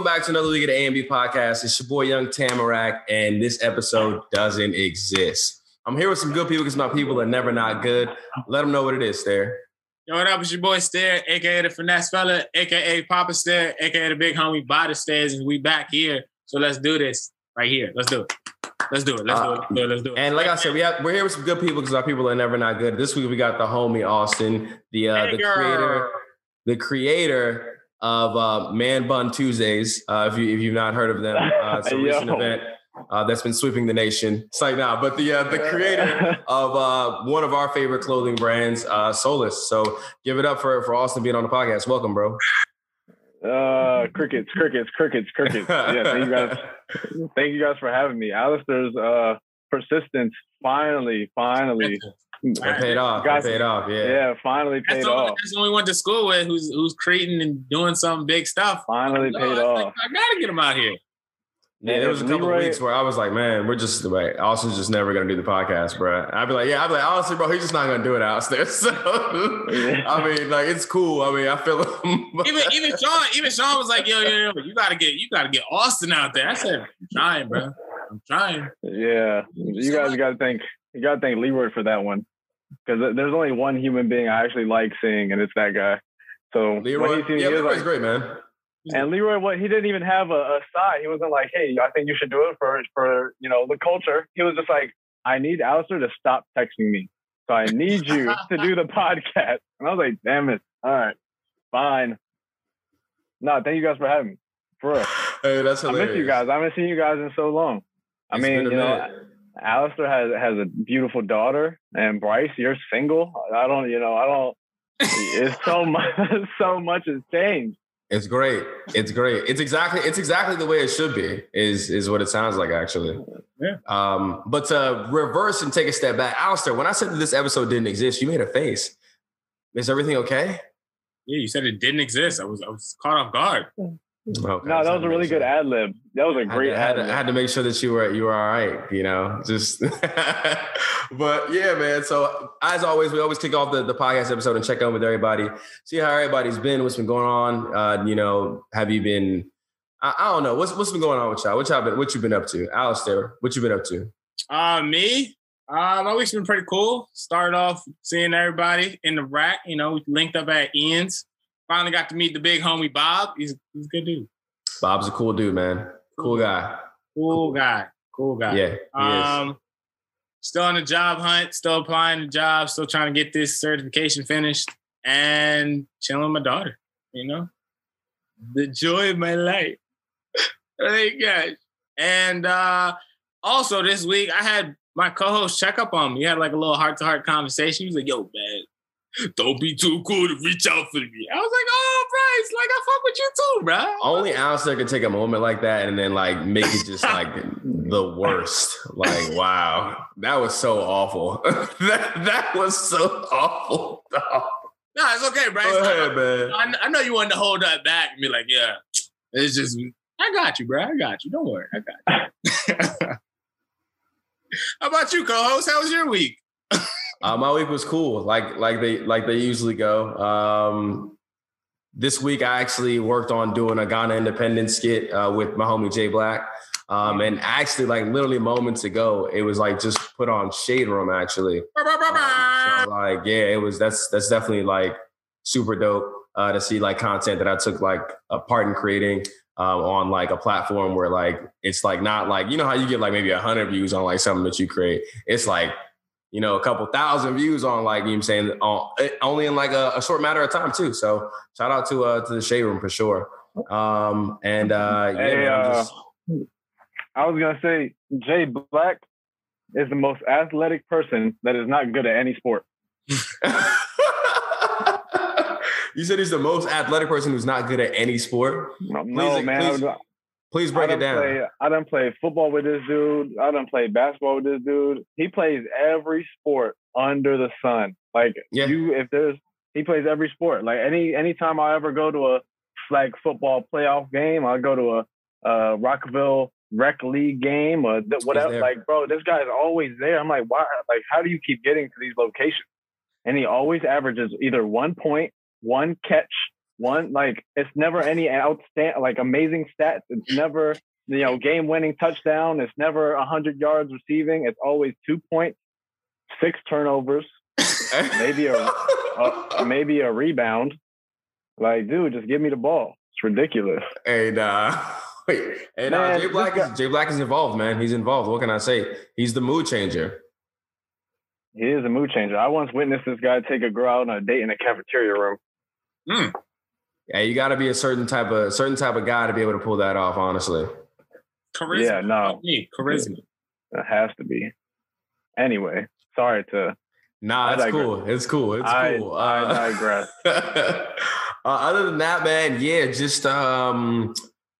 Welcome back to another League of the A&B podcast. It's your boy Young Tamarack, and this episode doesn't exist. I'm here with some good people because my people are never not good. Let them know what it is, there. Yo, what up? It's your boy Stair, aka the finesse fella, aka Papa Stair, aka the big homie by the stairs, and we back here. So let's do this right here. Let's do it. Let's do it. Let's do it. Let's do it. Let's do it. And like I said, we have we're here with some good people because our people are never not good. This week we got the homie Austin, the uh, Hey, the girl. creator, the creator of uh, Man Bun Tuesdays. Uh, if you if you've not heard of them, uh, it's a recent event uh, that's been sweeping the nation. It's like now, but the uh, the creator of uh, one of our favorite clothing brands, uh, Solus. So give it up for for Austin being on the podcast. Welcome, bro. Uh, crickets, crickets, crickets, crickets. Yeah, thank you guys. Thank you guys for having me. Alistair's uh persistence finally, finally, It paid off. It Guys- paid off. Yeah. yeah, finally that's paid the, off. that's the one we went to school with who's who's creating and doing some big stuff. Finally No, paid I was like, off. I gotta get him out here. Yeah, there was a couple of Leroy- weeks where I was like, man, we're just like Austin's just never gonna do the podcast, bro. I'd be like, yeah, I'd be like, honestly, bro, he's just not gonna do it out there. So I mean, like, it's cool. I mean, I feel him. Even even Sean, even Sean was like, yo, yo, yo, you gotta get you gotta get Austin out there. I said, I'm trying, bro. I'm trying. Yeah, you guys got to thank you got to thank Leroy for that one because there's only one human being I actually like seeing, and it's that guy. So Leroy, yeah, Leroy's like, great, man. And Leroy, what he didn't even have a, a side. He wasn't like, "Hey, I think you should do it for for you know the culture." He was just like, "I need Alistair to stop texting me, so I need you to do the podcast." And I was like, "Damn it! All right, fine." No, thank you guys for having me. For real, Hey, that's I hilarious. miss you guys. I haven't seen you guys in so long. I It's mean, you know. Alistair has has a beautiful daughter, and Bryce, you're single. I don't, you know, I don't. It's so much, so much has changed. It's great. It's great. It's exactly it's exactly the way it should be. Is is what it sounds like actually. Yeah. Um, but to reverse and take a step back, Alistair, when I said that this episode didn't exist, you made a face. Is everything okay? Yeah, you said it didn't exist. I was I was caught off guard. Okay, No, that was a really make good ad lib. That was a great I, had ad to, lib. I had to make sure that you were you were all right, you know. Just but yeah, man. So as always, we always kick off the, the podcast episode and check in with everybody, see how everybody's been, what's been going on. Uh, you know, have you been I, I don't know. What's what's been going on with y'all? What y'all been what you been up to? Alistair, what you been up to? Uh, me, uh, my week's been pretty cool. Started off seeing everybody in the rack. You know, we linked up at Ian's. Finally got to meet the big homie Bob. He's he's a good dude. Bob's a cool dude, man. Cool guy. Cool guy. Cool guy. Yeah, he is. Um, still on the job hunt. Still applying to jobs. Still trying to get this certification finished and chilling with my daughter. You know, the joy of my life. Thank gosh. And uh, also this week I had my co-host check up on me. We had like a little heart-to-heart conversation. He was like, "Yo, man, don't be too cool to reach out for me." I was like, "Oh, Bryce, like I fuck with you too, bro." Only Alistair could take a moment like that and then like make it just like the worst. Like, wow, that was so awful. that that was so awful. No, it's okay, Bryce. Go ahead, man. I, I know you wanted to hold that back and be like, yeah, it's just, I got you, bro. I got you. Don't worry. I got you. How about you, co-host? How was your week? Uh, my week was cool, like like they like they usually go. Um, this week I actually worked on doing a Ghana Independence skit uh, with my homie Jay Black. Um, and actually, like literally moments ago, it was like just put on Shade Room actually. Um, so like, yeah, it was that's that's definitely like super dope uh, to see like content that I took like a part in creating um, on like a platform where like it's like not like you know how you get like maybe a hundred views on like something that you create. It's like you know a couple thousand views on like you know I'm saying on, only in like a, a short matter of time too. So shout out to uh to the Shade Room for sure. Um, and uh, yeah, Hey, man, uh, just- I was gonna say Jay Black is the most athletic person that is not good at any sport. you said he's the most athletic person who's not good at any sport. No, no, man. please Please break it down. Play, I done play football with this dude. I don't play basketball with this dude. He plays every sport under the sun. Like Yeah. you, if there's, he plays every sport. Like any anytime I ever go to a flag football playoff game, I go to a, a Rockville rec league game or th- whatever. Like, bro, this guy's always there. I'm like, why? Like, how do you keep getting to these locations? And he always averages either one point, one catch, one. Like it's never any outstanding, like amazing stats. It's never you know game winning touchdown. It's never hundred yards receiving. It's always two points, six turnovers, maybe a, a maybe a rebound. Like, dude, just give me the ball. It's ridiculous. And uh wait, and uh, Man, Jay Black is Jay Black is involved, man. He's involved. What can I say? He's the mood changer. He is a mood changer. I once witnessed this guy take a girl out on a date in a cafeteria room. Mm. Yeah, you got to be a certain type of certain type of guy to be able to pull that off. Honestly, Charisma. Yeah, no. Me, charisma. It has to be. Anyway, sorry to. nah, it's cool. It's cool. It's I, cool. I Uh, digress. uh, other than that, man, yeah, just um,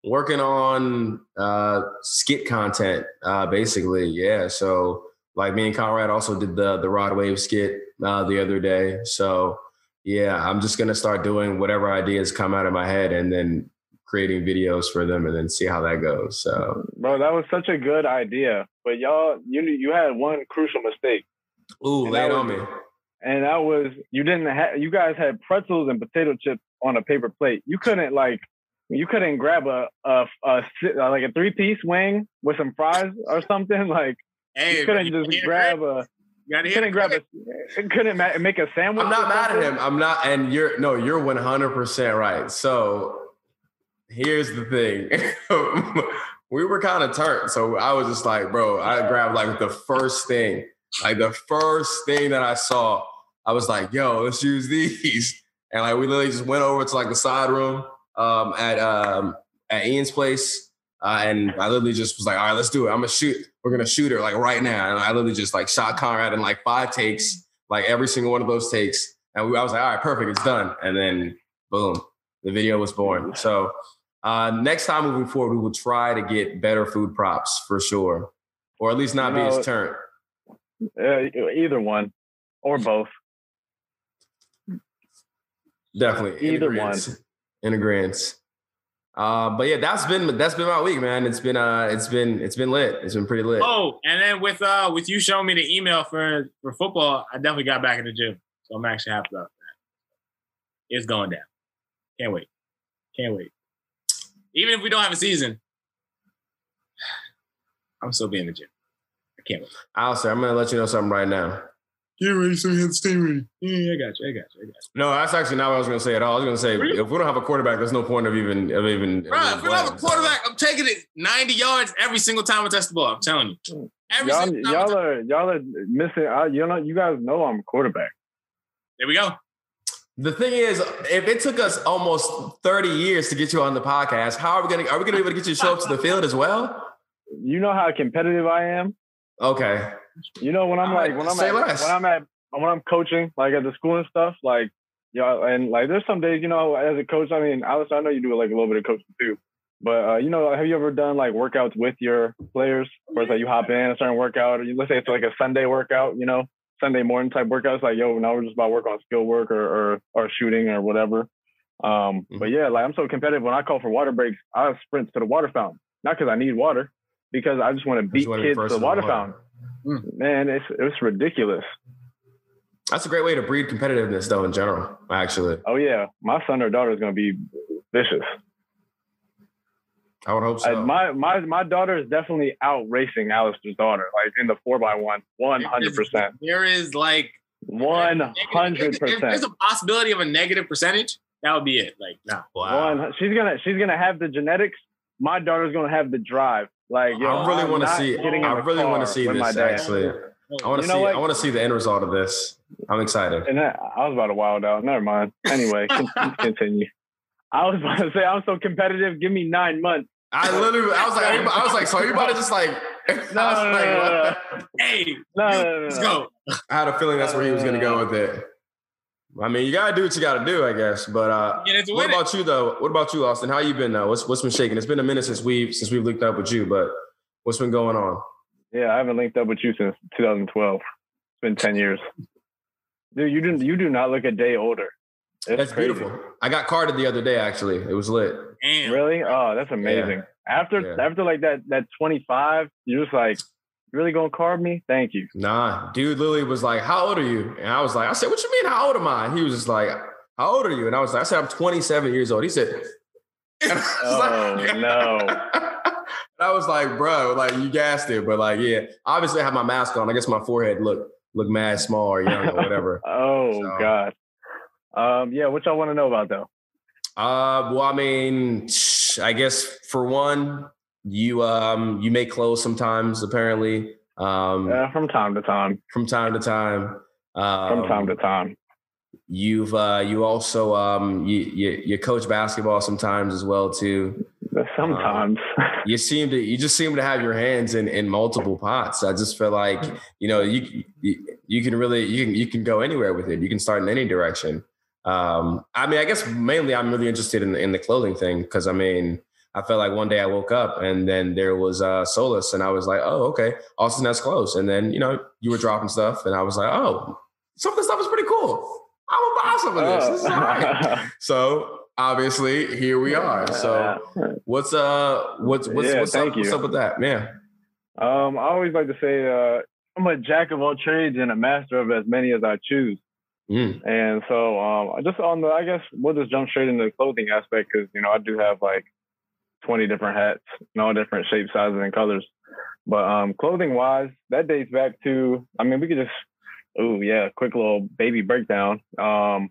working on uh, skit content, uh, basically. Yeah, so like me and Conrad also did the the Rod Wave skit uh, the other day. So yeah, I'm just gonna start doing whatever ideas come out of my head, and then creating videos for them, and then see how that goes. So, Bro, that was such a good idea. But y'all, you you had one crucial mistake. ooh, And lay it that on was- me. and that was you didn't have you guys had pretzels and potato chips on a paper plate. You couldn't like you couldn't grab a a, a uh, like a three piece wing with some fries or something like Hey, you couldn't you just grab a You gotta couldn't grab Craig. a couldn't ma- make a sandwich. I'm not mad at him. I'm not, and you're no, you're 100 percent right. So here's the thing: we were kind of turned. So I was just like, bro, I grabbed like the first thing, like the first thing that I saw. I was like, yo, let's use these, and like we literally just went over to like the side room um, at um, at Ian's place. Uh, and I literally just was like, all right, let's do it. I'm gonna shoot. We're gonna shoot her like right now. And I literally just like shot Conrad in like five takes, like every single one of those takes. And we, I was like, all right, perfect, it's done. And then boom, the video was born. So uh, next time moving forward, we will try to get better food props for sure, or at least not You be as turned. Uh, either one or both. Definitely, Either agreeance. In agreement. Uh, but yeah, that's been that's been my week, man. It's been uh, it's been it's been lit. It's been pretty lit. Oh, and then with uh with you showing me the email for for football, I definitely got back in the gym. So I'm actually happy about that. It's going down. Can't wait. Can't wait. Even if we don't have a season, I'm still being in the gym. I can't wait. Alistair, I'm gonna let you know something right now. Get ready so you have to stay ready. Yeah, I got you. I got you. I got you. No, that's actually not what I was gonna say at all. I was gonna say Really? if we don't have a quarterback, there's no point of even of even. Bro, if we don't have a quarterback, I'm taking it 90 yards every single time I touch the ball. I'm telling you. Every Y'all, single time. Y'all touch- are y'all are missing. Uh, you know, you guys know I'm a quarterback. There we go. The thing is, if it took us almost 30 years to get you on the podcast, how are we gonna are we gonna be able to get you to show up to the field as well? You know how competitive I am. Okay. You know when I'm like when I'm say at, less. when I'm at when I'm coaching like at the school and stuff like yeah and like there's some days you know as a coach I mean Alice I know you do like a little bit of coaching too but uh, you know have you ever done like workouts with your players where it's like you hop in a certain workout or you, let's say it's like a Sunday workout you know Sunday morning type workout it's like yo now we're just about to work on skill work or or, or shooting or whatever um Mm-hmm. but yeah like I'm so competitive when I call for water breaks I sprint to the water fountain not because I need water because I just want to beat be kids to the the water water. fountain Mm. man it's it's ridiculous That's a great way to breed competitiveness, though, in general. Actually, Oh yeah, my son or daughter is gonna be vicious. I would hope I- so. my my my daughter is definitely out racing Alistair's daughter, like in the four by one, one hundred percent, There is like one hundred If there's percent. a possibility of a negative percentage, that would be it. Like, no, wow. One. She's gonna she's gonna have the genetics. My daughter's gonna have the drive. Like yo, I really want to see. I really want to see this. dad. Actually, I want to You know see. what? I want to see the end result of this. I'm excited. And that, I was about to wild out. Never mind. Anyway, continue. I was about to say I'm so competitive. Give me nine months. I literally, I was like, I was like, so everybody just like, I was No, no, no, like, no, no, what? Hey, No, no, no, no, let's no. go. I had a feeling that's where he was going to go with it. I mean, you gotta do what you gotta do, I guess. But uh, Get it to what win it. about you though? What about you, Austin? How you been now? What's what's been shaking? It's been a minute since we've since we've linked up with you, but what's been going on? Yeah, I haven't linked up with you since 2012. It's been 10 years. Dude, you do you do not look a day older. It's That's crazy. beautiful. I got carded the other day. Actually, it was lit. Damn. Really? Oh, that's amazing. After Yeah. after like that that 25, you're just like, you really gonna carve me? Thank you. Nah, dude, Lily was like, "How old are you?" And I was like, "I said, what you mean? How old am I?" And he was just like, how old are you? And I was like, I said, I'm 27 years old. He said, oh like, no. I was like, bro, like you gassed it, but like, yeah, obviously I have my mask on. I guess my forehead look look mad small or young or whatever. oh so. God. Um, yeah, what y'all want to know about though? Uh, well, I mean, I guess for one, you um you make clothes sometimes, apparently. Um, yeah, from time to time. From time to time. Um, from time to time. You've uh, you also um, you, you, you coach basketball sometimes as well too. Sometimes um, you seem to you just seem to have your hands in in multiple pots. I just feel like you know you you, you can really you can you can go anywhere with it. You can start in any direction. Um, I mean, I guess mainly I'm really interested in in the clothing thing because I mean I felt like one day I woke up and then there was uh, Solus, and I was like, oh, okay, Austin that's close. And then, you know, you were dropping stuff, and I was like, oh, some of the stuff is pretty cool. I'm gonna buy some of this. This is all right. so obviously, here we are. So what's uh what's what's yeah, what's, up, what's up with that? man? Um, I always like to say uh, I'm a jack of all trades and a master of as many as I choose. Mm. And so um, just on the, I guess we'll just jump straight into the clothing aspect because you know I do have like 20 different hats and all different shapes, sizes, and colors. But um, clothing wise, that dates back to, I mean, we could just, oh, yeah, quick little baby breakdown. Um,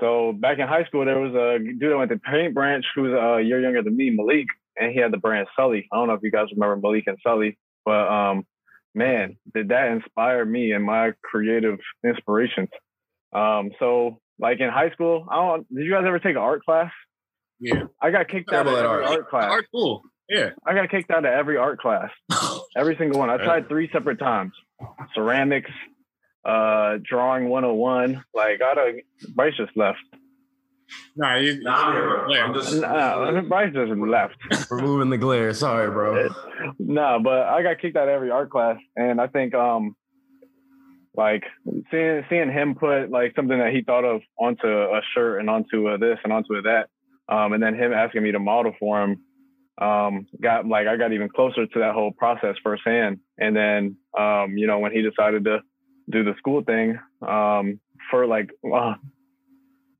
so back in high school, there was a dude that went to Paint Branch who was a year younger than me, Malik, and he had the brand Sully. I don't know if you guys remember Malik and Sully, but um, man, did that inspire me and my creative inspirations. Um, so like in high school, I don't. Did you guys ever take an art class? Yeah. I got kicked out of every art. art class. Art cool. Yeah. I got kicked out of every art class. every single one. I tried three separate times. Ceramics, uh, drawing 101. Like I don't Bryce just left. Nah, you, nah, I'm just nah, Bryce just left. Removing the glare. Sorry, bro. no, but I got kicked out of every art class, and I think um, like seeing seeing him put like something that he thought of onto a shirt and onto a this and onto a that um, and then him asking me to model for him um, got like I got even closer to that whole process firsthand. And then um, you know when he decided to do the school thing um, for like uh,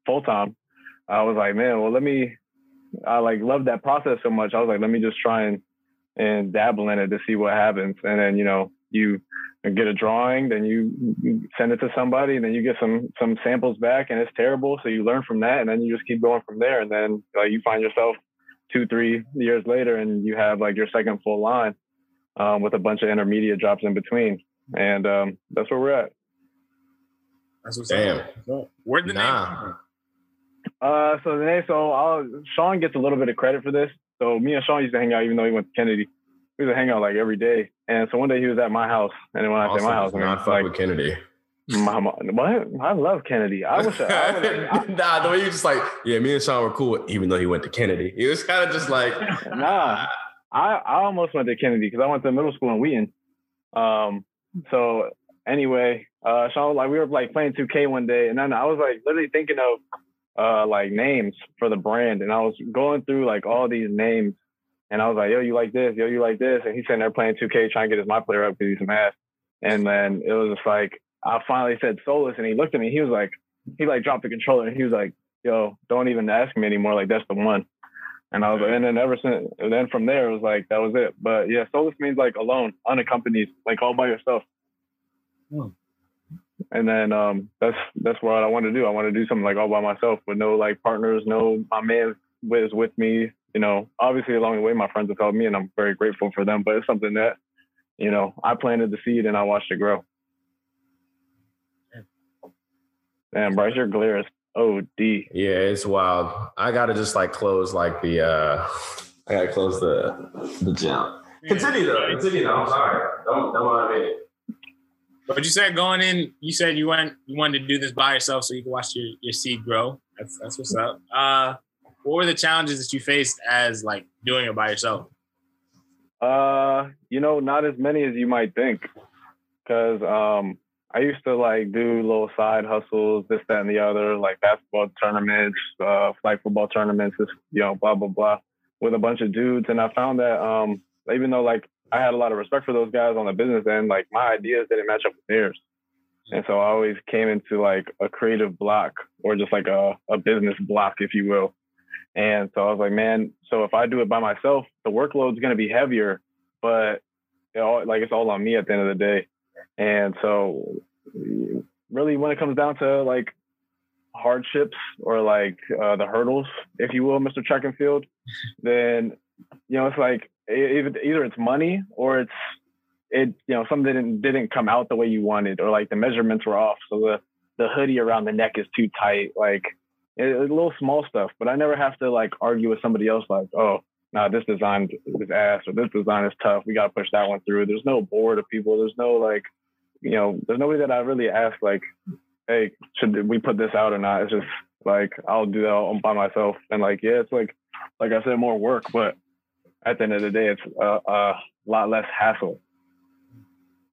full time, I was like, man, well let me. I like love that process so much. I was like, let me just try and and dabble in it to see what happens. And then you know you get a drawing, then you send it to somebody, and then you get some some samples back, and it's terrible. So you learn from that, and then you just keep going from there. And then like you find yourself two, three years later, and you have like your second full line um, with a bunch of intermediate drops in between, and um, that's where we're at. That's what's Damn. Up. Where'd the nah. name Uh, so the name, so I'll, Sean gets a little bit of credit for this. So me and Sean used to hang out, even though he went to Kennedy we would hang out like every day. And so one day he was at my house, and then when I say my house, I mean, not like, with Kennedy. Mama, what? I love Kennedy. I wish. I, I, nah, the way you just like, yeah, me and Sean were cool, even though he went to Kennedy. It was kind of just like, nah. I, I almost went to Kennedy because I went to middle school in Wheaton. Um, so anyway, uh, Sean like we were like playing 2K one day, and then I was like literally thinking of uh like names for the brand, and I was going through like all these names and I was like, yo, you like this? Yo, you like this? And he's sitting there playing 2K, trying to get his my player up because he's ass. And then it was just like, I finally said Solus, and he looked at me. He was like, he like dropped the controller, and he was like, yo, don't even ask me anymore. Like that's the one. And I was like, and then ever since, then from there, it was like that was it. But yeah, Solus means like alone, unaccompanied, like all by yourself. Hmm. And then um, that's that's what I want to do. I want to do something like all by myself with no like partners, no my man is with me, you know, obviously along the way, my friends have helped me and I'm very grateful for them, but it's something that, you know, I planted the seed and I watched it grow. Damn, Bryce, your glare is OD. Yeah, it's wild. I gotta just like close like the uh I gotta close the the jump. Continue though. Continue though. I'm sorry. Don't don't mind me. But you said going in, you said you went you wanted to do this by yourself so you can watch your, your seed grow. That's that's what's up. Uh what were the challenges that you faced as like doing it by yourself? Uh, you know, not as many as you might think, because um, I used to like do little side hustles, this, that, and the other, like basketball tournaments, uh, flag football tournaments, you know, blah blah blah, with a bunch of dudes, and I found that um, even though like I had a lot of respect for those guys on the business end, like my ideas didn't match up with theirs. And so I always came into like a creative block or just like a, a business block, if you will. And so I was like, man, so if I do it by myself, the workload's going to be heavier, but it all, like it's all on me at the end of the day. And so really when it comes down to like hardships or like uh, the hurdles, if you will, Mr. Track and Field, then, you know, it's like either, either it's money or it's it you know something didn't didn't come out the way you wanted or like the measurements were off so the the hoodie around the neck is too tight like it, little small stuff but i never have to like argue with somebody else like oh nah, this design is ass or this design is tough we got to push that one through. There's no board of people there's no like you know there's nobody that i really ask like hey should we put this out or not? It's just like i'll do that all by myself and like yeah it's like like i said more work but at the end of the day it's a, a lot less hassle.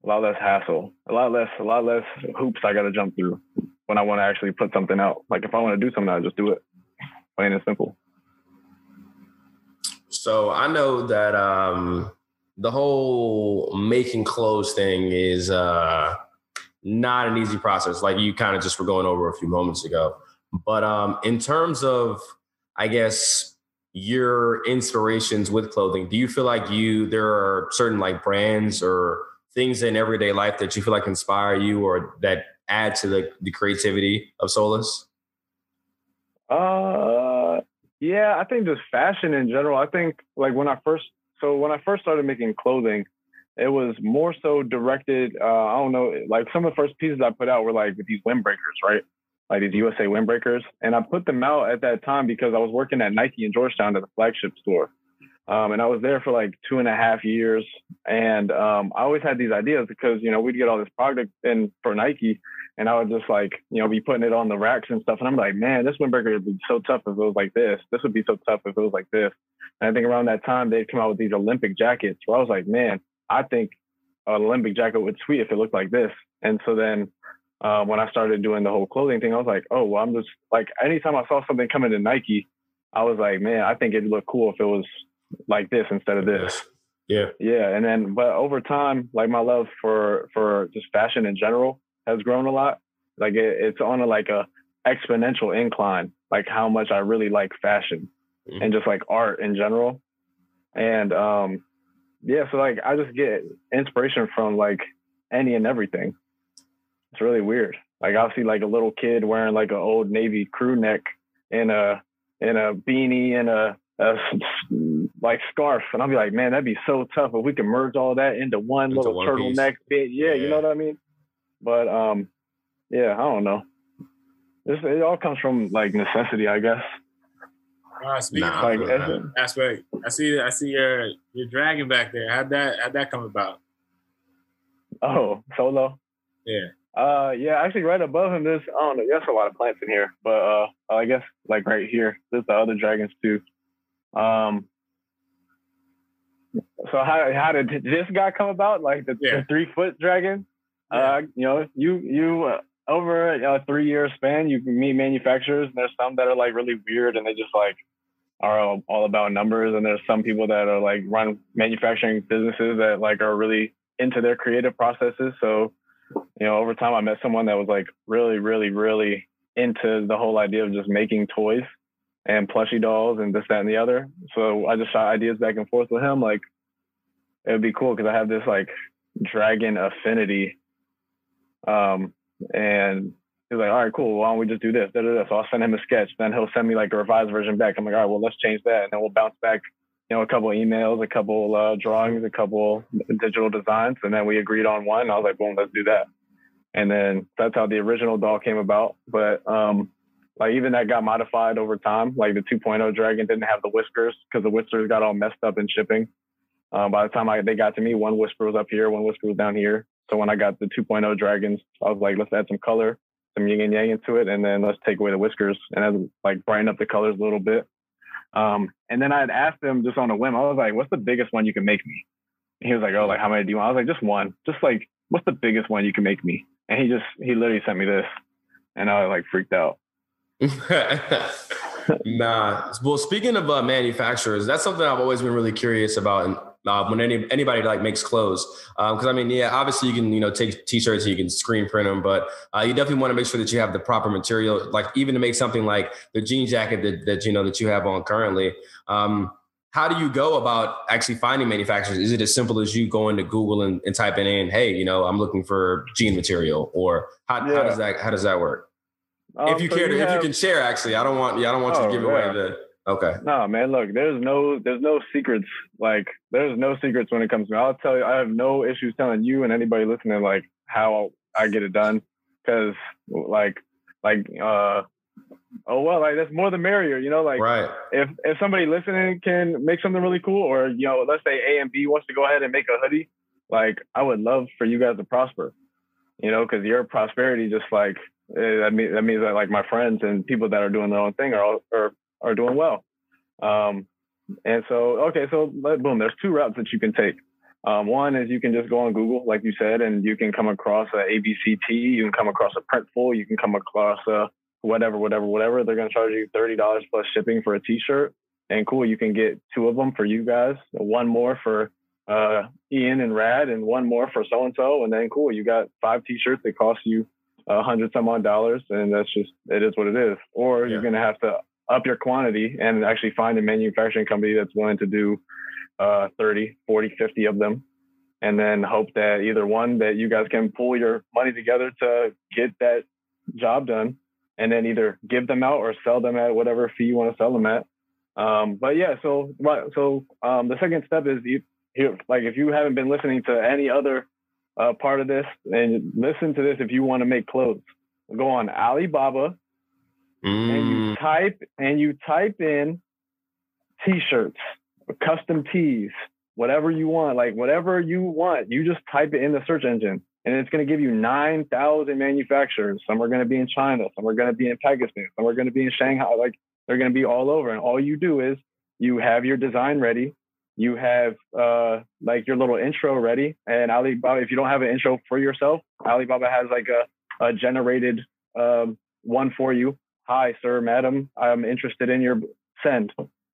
A lot less hassle, a lot less, a lot less hoops I got to jump through when I want to actually put something out. Like if I want to do something, I just do it, plain and simple. So I know that um, the whole making clothes thing is uh, not an easy process. Like you kind of just were going over a few moments ago. But um, in terms of, I guess, your inspirations with clothing, do you feel like you there are certain like brands or things in everyday life that you feel like inspire you or that add to the, the creativity of Solus? Uh, yeah, I think just fashion in general. I think like when I first, so when I first started making clothing, it was more so directed. Uh, I don't know, like some of the first pieces I put out were like with these windbreakers, right? Like these USA windbreakers, and I put them out at that time because I was working at Nike in Georgetown at the flagship store. Um, and I was there for like two and a half years. And um, I always had these ideas because, you know, we'd get all this product in for Nike and I would just like, you know, be putting it on the racks and stuff. And I'm like, man, this windbreaker would be so tough if it was like this. This would be so tough if it was like this. And I think around that time, they'd come out with these Olympic jackets where I was like, man, I think an Olympic jacket would sweet if it looked like this. And so then uh, when I started doing the whole clothing thing, I was like, oh, well, I'm just like, anytime I saw something coming to Nike, I was like, man, I think it'd look cool if it was like this instead of this. Yeah. Yeah. And then, but over time, like my love for, for just fashion in general has grown a lot. Like it, it's on a, like a exponential incline, like how much I really like fashion mm-hmm. and just like art in general. And, um, yeah, so like I just get inspiration from like any and everything. It's really weird. Like I'll see like a little kid wearing like an old navy crew neck and a in a beanie and a a like scarf, and I'll be like, man, that'd be so tough if we could merge all that into one into little one turtleneck bit. Yeah, yeah, you know what I mean. But um, yeah, I don't know. This, it all comes from like necessity, I guess. Uh, speaking nah, of like, aspect, I see, I see your your dragon back there. How'd that how'd that come about? Oh, solo. Yeah. Uh, yeah, actually, right above him, there's I don't know. There's a lot of plants in here, but uh, I guess like right here, there's the other dragons too. Um, so how how did this guy come about? Like the, yeah. the three foot dragon? Yeah. Uh, you know, you you uh, over a three year span, you meet manufacturers, and there's some that are like really weird, and they just like are all, all about numbers, and there's some people that are like run manufacturing businesses that like are really into their creative processes. So, you know, over time, I met someone that was like really, really, really into the whole idea of just making toys and plushy dolls and this, that, and the other. So I just shot ideas back and forth with him. Like it would be cool because I have this like dragon affinity. Um, and he's like, all right, cool. Why don't we just do this? Da, da, da. So I'll send him a sketch. Then he'll send me like a revised version back. I'm like, all right, well, let's change that. And then we'll bounce back, you know, a couple emails, a couple uh, drawings, a couple digital designs. And then we agreed on one. I was like, boom, let's do that. And then that's how the original doll came about. But um, like even that got modified over time. Like the 2.0 Dragon didn't have the whiskers because the whiskers got all messed up in shipping. Um, by the time I, they got to me, one whisper was up here, one whisper was down here. So when I got the 2.0 Dragons, I was like, let's add some color, some yin and yang into it, and then let's take away the whiskers and like brighten up the colors a little bit. Um, and then I had asked him just on a whim. I was like, "What's the biggest one you can make me?" And he was like, "Oh, like how many do you want?" I was like, "Just one. Just like, what's the biggest one you can make me?" And he just he literally sent me this, and I like freaked out. nah. Well, speaking of uh, manufacturers, that's something I've always been really curious about. And uh, when any anybody like makes clothes. Because um, I mean, yeah, obviously you can you know take t-shirts, you can screen print them, but uh, you definitely want to make sure that you have the proper material. Like even to make something like the jean jacket that, that you know that you have on currently. Um, how do you go about actually finding manufacturers? Is it as simple as you going to Google and, and typing in, "Hey, you know, I'm looking for jean material," or how, yeah. how does that how does that work? Um, if you so care to, have, if you can share, actually, I don't want, yeah, I don't want oh, you to give away the. Okay. No, man. Look, there's no, there's no secrets. Like, there's no secrets when it comes to. Me. I'll tell you, I have no issues telling you and anybody listening like how I get it done, because like, like, uh, oh well, like that's more the merrier, you know. Like, right. If if somebody listening can make something really cool, or you know, let's say A and B wants to go ahead and make a hoodie, like I would love for you guys to prosper, you know, because your prosperity just like that means that means that like my friends and people that are doing their own thing are all, are are doing well. Um, and so okay, so boom, there's two routes that you can take. Um, one is you can just go on Google, like you said, and you can come across a ABCT, you can come across a Printful, you can come across a whatever, whatever, whatever. They're going to charge you thirty dollars plus shipping for a T-shirt, and cool, you can get two of them for you guys, one more for uh, Ian and Rad, and one more for so and so, and then cool, you got five T-shirts that cost you a hundred some odd dollars, and that's just it is what it is. Or yeah. you're going to have to up your quantity and actually find a manufacturing company that's willing to do uh, 30, 40, 50 of them, and then hope that either one that you guys can pull your money together to get that job done, and then either give them out or sell them at whatever fee you want to sell them at. Um, but yeah, so so um, the second step is you, you like if you haven't been listening to any other uh, part of this and listen to this if you want to make clothes. Go on Alibaba mm. and you mm. type and you type in t-shirts, custom tees, whatever you want, like whatever you want. You just type it in the search engine and it's going to give you 9,000 manufacturers. Some are going to be in China, some are going to be in Pakistan, some are going to be in Shanghai. Like they're going to be all over. And all you do is you have your design ready you have uh, like your little intro ready. And Alibaba, if you don't have an intro for yourself, Alibaba has like a, a generated um, one for you. Hi, sir, madam, I'm interested in your send.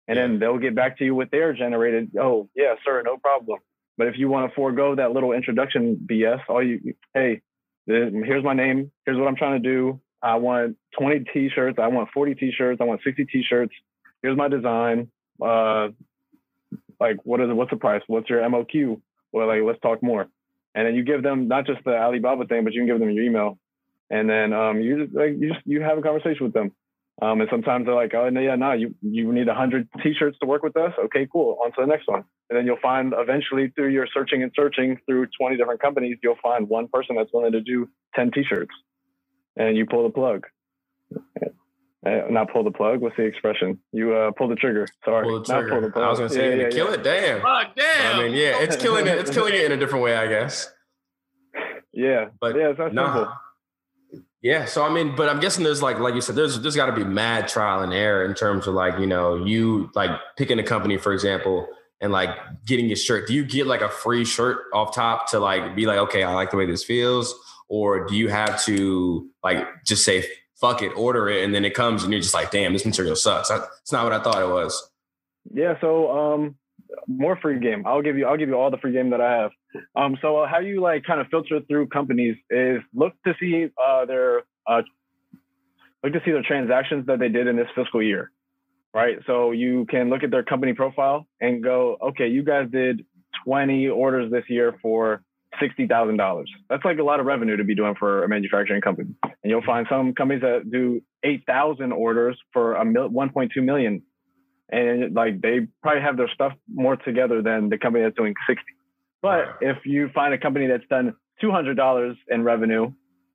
And then they'll get back to you with their generated, oh, yeah, sir, no problem. But if you want to forego that little introduction BS, all you, hey, here's my name. Here's what I'm trying to do. I want 20 t-shirts. I want 40 t-shirts. I want 60 t-shirts. Here's my design. Uh, like what is it what's the price? What's your moq well like let's talk more. And then you give them not just the alibaba thing but you can give them your email. And then um, you just like you just you have a conversation with them. Um, and sometimes they're like oh no yeah no you you need 100 t-shirts to work with us? Okay cool on to the next one. And then you'll find eventually through your searching and searching through 20 different companies you'll find one person that's willing to do 10 t-shirts. And you pull the plug uh, not pull the plug. What's the expression? You uh, pull the trigger. Sorry, pull the trigger. not pull the plug. I was gonna say yeah, yeah, kill yeah. it. Damn. Fuck, damn. I mean, yeah, it's killing it. It's killing it in a different way, I guess. Yeah, but yeah, it's not nah. simple. Yeah, so I mean, but I'm guessing there's like, like you said, there's there's got to be mad trial and error in terms of like, you know, you like picking a company, for example, and like getting your shirt. Do you get like a free shirt off top to like be like, okay, I like the way this feels, or do you have to like just say fuck it, order it, and then it comes and you're just like, damn, this material sucks. It's not what I thought it was. Yeah. So um, more free game. I'll give you. I'll give you all the free game that I have. Um, so uh, how you like kind of filter through companies is look to see uh, their uh, look to see their transactions that they did in this fiscal year, right? So you can look at their company profile and go, okay, you guys did 20 orders this year for sixty thousand dollars. That's like a lot of revenue to be doing for a manufacturing company. And you'll find some companies that do eight thousand orders for a mil- one point two million, and like they probably have their stuff more together than the company that's doing sixty. But if you find a company that's done two hundred dollars in revenue,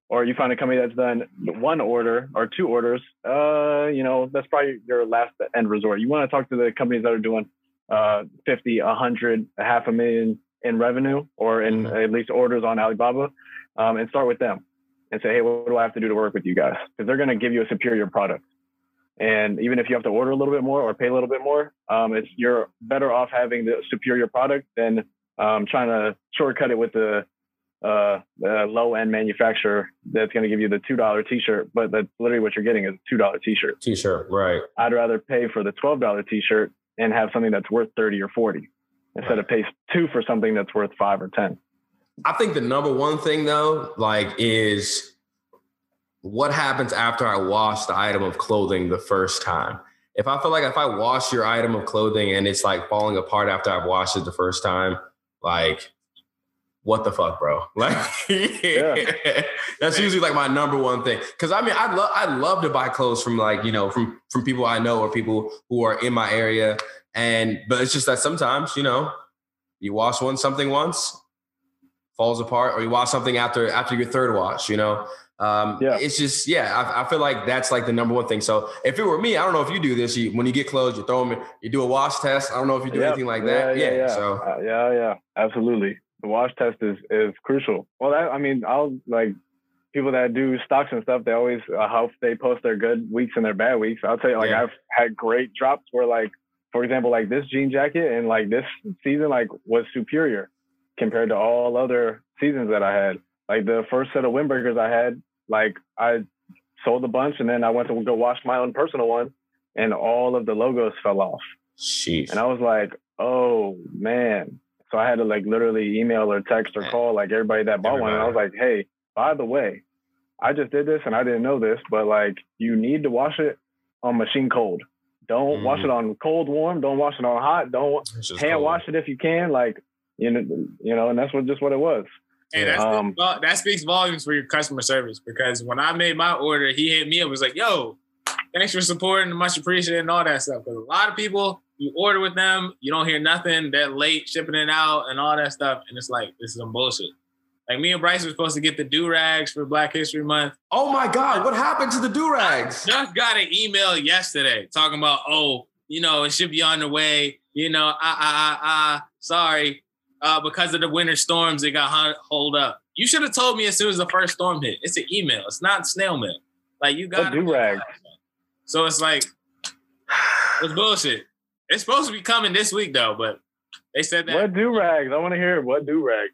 or you find a company that's done one order or two orders, uh, you know that's probably your last end resort. You want to talk to the companies that are doing uh, 50, 100, a half a million, in revenue or in mm-hmm. at least orders on Alibaba um, and start with them and say, hey, what do I have to do to work with you guys? Because they're going to give you a superior product. And even if you have to order a little bit more or pay a little bit more, um, it's you're better off having the superior product than um, trying to shortcut it with the, uh, the low end manufacturer that's going to give you the two dollar T-shirt, but that's literally what you're getting is a two dollar T-shirt. T-shirt, right? I'd rather pay for the twelve dollar T-shirt and have something that's worth thirty or forty. Instead of pay two for something that's worth five or ten. I think the number one thing though, like, is what happens after I wash the item of clothing the first time. If I feel like if I wash your item of clothing and it's like falling apart after I've washed it the first time, like what the fuck, bro? Like, yeah. that's usually like my number one thing. Cause I mean, I love, I love to buy clothes from like, you know, from, from people I know or people who are in my area. And, but it's just that sometimes, you know, you wash one something once, falls apart, or you wash something after, after your third wash, you know? Um, yeah. It's just, yeah, I, I, feel like that's like the number one thing. So if it were me, I don't know if you do this. You, when you get clothes, you throw them, you do a wash test. I don't know if you do yep. anything like that. Yeah, yeah. yeah. So uh, yeah, yeah, absolutely the wash test is is crucial. Well, that, I mean, I'll like people that do stocks and stuff. They always uh, how they post their good weeks and their bad weeks. I'll tell you, like yeah. I've had great drops where, like, for example, like this jean jacket and like this season, like was superior compared to all other seasons that I had. Like the first set of windbreakers I had, like I sold a bunch and then I went to go wash my own personal one, and all of the logos fell off. Jeez. And I was like, oh man, so I had to like literally email or text or call like everybody that bought everybody. one. And I was like, hey, by the way, I just did this and I didn't know this, but like you need to wash it on machine cold. Don't mm. wash it on cold warm. Don't wash it on hot. Don't hand cold. wash it if you can. Like you know, you know, and that's what just what it was. Hey, um, that speaks volumes for your customer service because when I made my order, he hit me and was like, "Yo, thanks for supporting, much appreciated, and all that stuff." Because a lot of people you order with them, you don't hear nothing. They're late shipping it out and all that stuff, and it's like this is some bullshit. Like me and Bryce were supposed to get the do rags for Black History Month. Oh my God, what happened to the do rags? Just got an email yesterday talking about, oh, you know, it should be on the way. You know, ah ah ah ah. Sorry, uh, because of the winter storms, it got hold up. You should have told me as soon as the first storm hit. It's an email. It's not snail mail. Like you got do rags. So it's like it's bullshit. It's supposed to be coming this week though, but they said that. What do rags? I want to hear what do rags.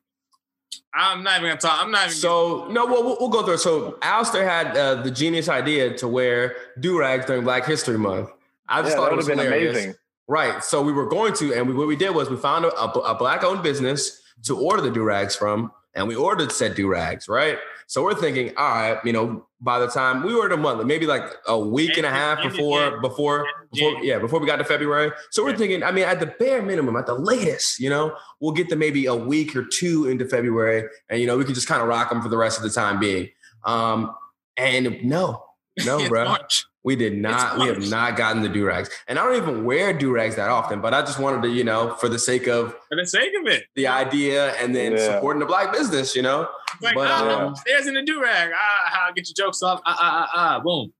I'm not even gonna talk. I'm not even. So no, we'll, we'll go through. So Alistair had uh, the genius idea to wear do rags during Black History Month. I just yeah, thought it was been hilarious. amazing. Right. So we were going to, and we, what we did was we found a, a, a black owned business to order the do rags from, and we ordered said do rags. Right. So we're thinking, all right, you know, by the time we ordered a month, maybe like a week and a half before, before, before, yeah, before we got to February. So we're thinking, I mean, at the bare minimum, at the latest, you know, we'll get to maybe a week or two into February, and you know, we can just kind of rock them for the rest of the time being. Um, and no, no, bro. March. We did not. We have not gotten the do rags, and I don't even wear do rags that often. But I just wanted to, you know, for the sake of for the sake of it, the idea, and then yeah. supporting the black business, you know. Like, but, ah, um, there's in the do rag. Ah, ah, get your jokes off. Ah, ah, ah, ah, boom.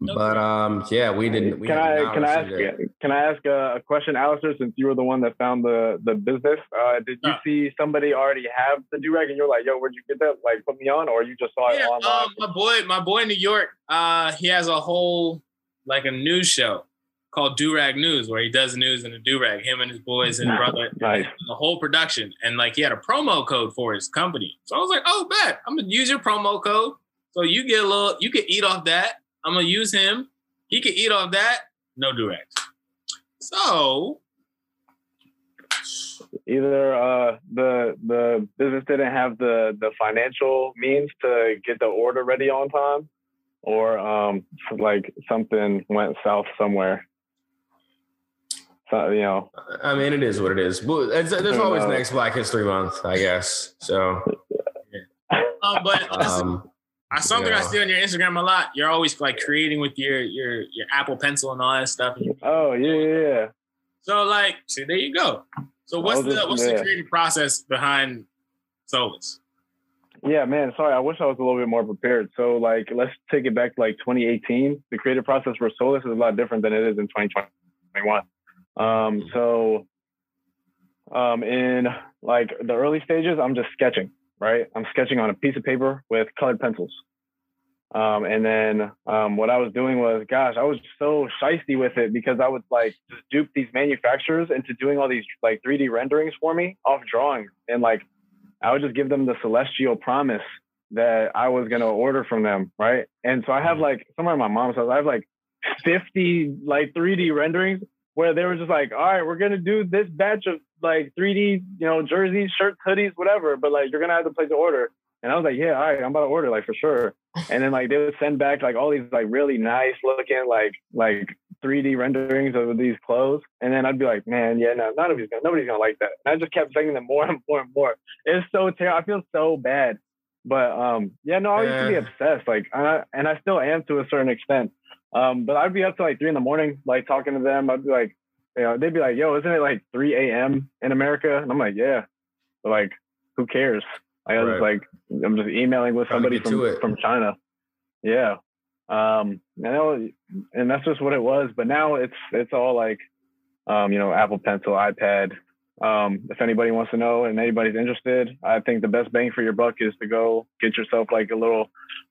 No but um, yeah, we didn't. We can I can I ask it. can I ask a, question, Alistair? Since you were the one that found the the business, uh, did you see somebody already have the do rag, and you're like, "Yo, where'd you get that? Like, put me on," or you just saw it yeah, online? Um, my boy, my boy in New York, uh, he has a whole like a news show called Do Rag News, where he does news in a do rag. Him and his boys and brother, nice. the whole production, and like he had a promo code for his company. So I was like, "Oh, bet I'm gonna use your promo code, so you get a little, you can eat off that." I'm gonna use him. He can eat off that. No direct. So either uh, the the business didn't have the the financial means to get the order ready on time, or um, like something went south somewhere. So, you know, I mean, it is what it is. There's always next Black History Month, I guess. So, um, but um, I something yeah. I see on your Instagram a lot. You're always like creating with your your your Apple Pencil and all that stuff. Oh yeah, yeah. So like, see, there you go. So what's the what's yeah. the creative process behind Solus? Yeah, man. Sorry, I wish I was a little bit more prepared. So like, let's take it back to like 2018. The creative process for Solus is a lot different than it is in 2021. Um, so um, in like the early stages, I'm just sketching right? I'm sketching on a piece of paper with colored pencils. Um, and then um, what I was doing was, gosh, I was so shisty with it because I would like just dupe these manufacturers into doing all these like 3D renderings for me off drawings. And like, I would just give them the celestial promise that I was going to order from them. Right. And so I have like somewhere in my mom's house, I have like 50 like 3D renderings where they were just like, all right, we're gonna do this batch of like 3D, you know, jerseys, shirts, hoodies, whatever, but like you're gonna have to place an order. And I was like, yeah, all right, I'm about to order like for sure. And then like they would send back like all these like really nice looking like like 3D renderings of these clothes. And then I'd be like, man, yeah, no, none of these gonna nobody's gonna like that. And I just kept sending them more and more and more. It's so terrible. I feel so bad. But um, yeah, no, I used to be obsessed. Like, I, and I still am to a certain extent. Um, but I'd be up to like three in the morning, like talking to them. I'd be like, you know, they'd be like, "Yo, isn't it like 3 a.m. in America?" And I'm like, "Yeah." But like, who cares? I was right. like, I'm just emailing with somebody from from China. Yeah. Um, and, was, and that's just what it was. But now it's it's all like, um, you know, Apple Pencil, iPad. Um, if anybody wants to know and anybody's interested, I think the best bang for your buck is to go get yourself like a little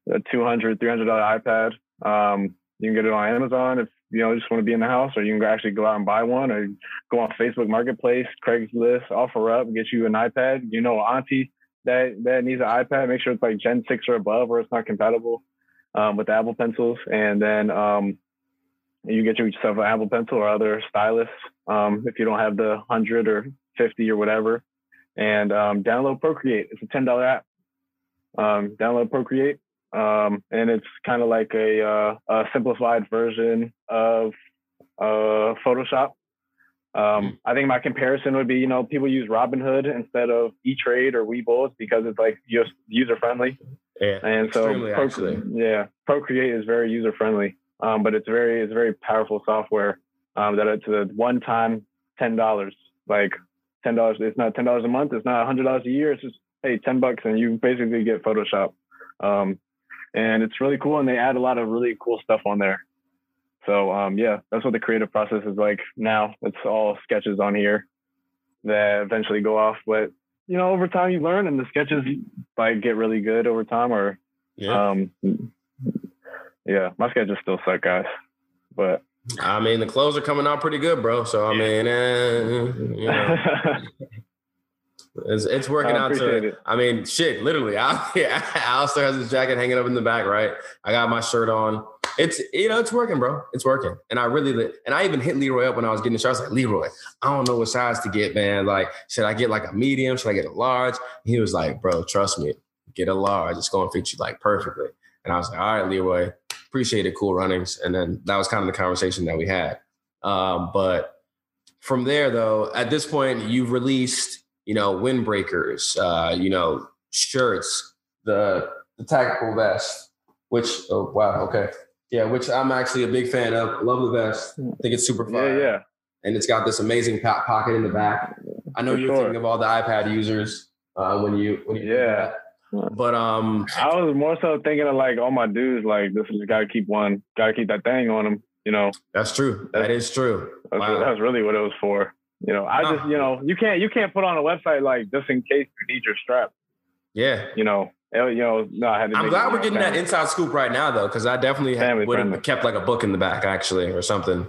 a 200 $300 iPad. Um, you can get it on Amazon if you know just want to be in the house, or you can actually go out and buy one, or go on Facebook Marketplace, Craigslist, OfferUp, get you an iPad. You know, auntie that that needs an iPad, make sure it's like Gen six or above, or it's not compatible um, with Apple Pencils, and then um, you get yourself an Apple Pencil or other stylus um, if you don't have the hundred or fifty or whatever, and um, download Procreate. It's a ten dollar app. Um, download Procreate um, and it's kind of like a, uh, a, simplified version of uh, Photoshop. Um, hmm. I think my comparison would be, you know, people use Robinhood instead of E-Trade or Webull because it's like just user friendly. Yeah, and so Procreate, yeah, Procreate is very user friendly, um, but it's very it's very powerful software um, that it's a one time ten dollars, like ten dollars. It's not ten dollars a month. It's not hundred dollars a year. It's just hey ten bucks and you basically get Photoshop. Um, and it's really cool. And they add a lot of really cool stuff on there. So um, yeah, that's what the creative process is like now. It's all sketches on here that eventually go off, but you know, over time you learn, and the sketches like get really good over time. Or yeah, um, yeah, my sketches still suck, guys, but. I mean, the clothes are coming out pretty good, bro. So I mean, eh, you know. It's, it's working out to. It. I mean, shit. Literally, I, yeah, Alistair has his jacket hanging up in the back. Right, I got my shirt on. It's you know, it's working, bro. It's working. And I really and I even hit Leroy up when I was getting the shirt. I was like, Leroy, I don't know what size to get, man. Like, should I get like a medium? Should I get a large? He was like, bro, trust me, get a large. It's going to fit you like perfectly. And I was like, all right, Leroy, appreciate it. Cool runnings. And then that was kind of the conversation that we had. Um, but from there, though, at this point, you've released you know, windbreakers, uh, you know, shirts, the the tactical vest, which oh wow, okay. Yeah, which I'm actually a big fan of. Love the vest. I think it's super fun. Yeah, yeah. And it's got this amazing pocket in the back. I know For you're sure. thinking of all the iPad users uh, when you when you yeah. But um, I was more so thinking of like all my dudes, like this is got to keep one, got to keep that thing on them. You know, that's true. That's, that is true. That's, wow. that's really what it was for. You know, I just you know you can't you can't put on a website like just in case you need your strap. Yeah. You know, you know, no, I had to. I'm glad we're getting family. that inside scoop right now, though, because I definitely would have kept like a book in the back, actually, or something.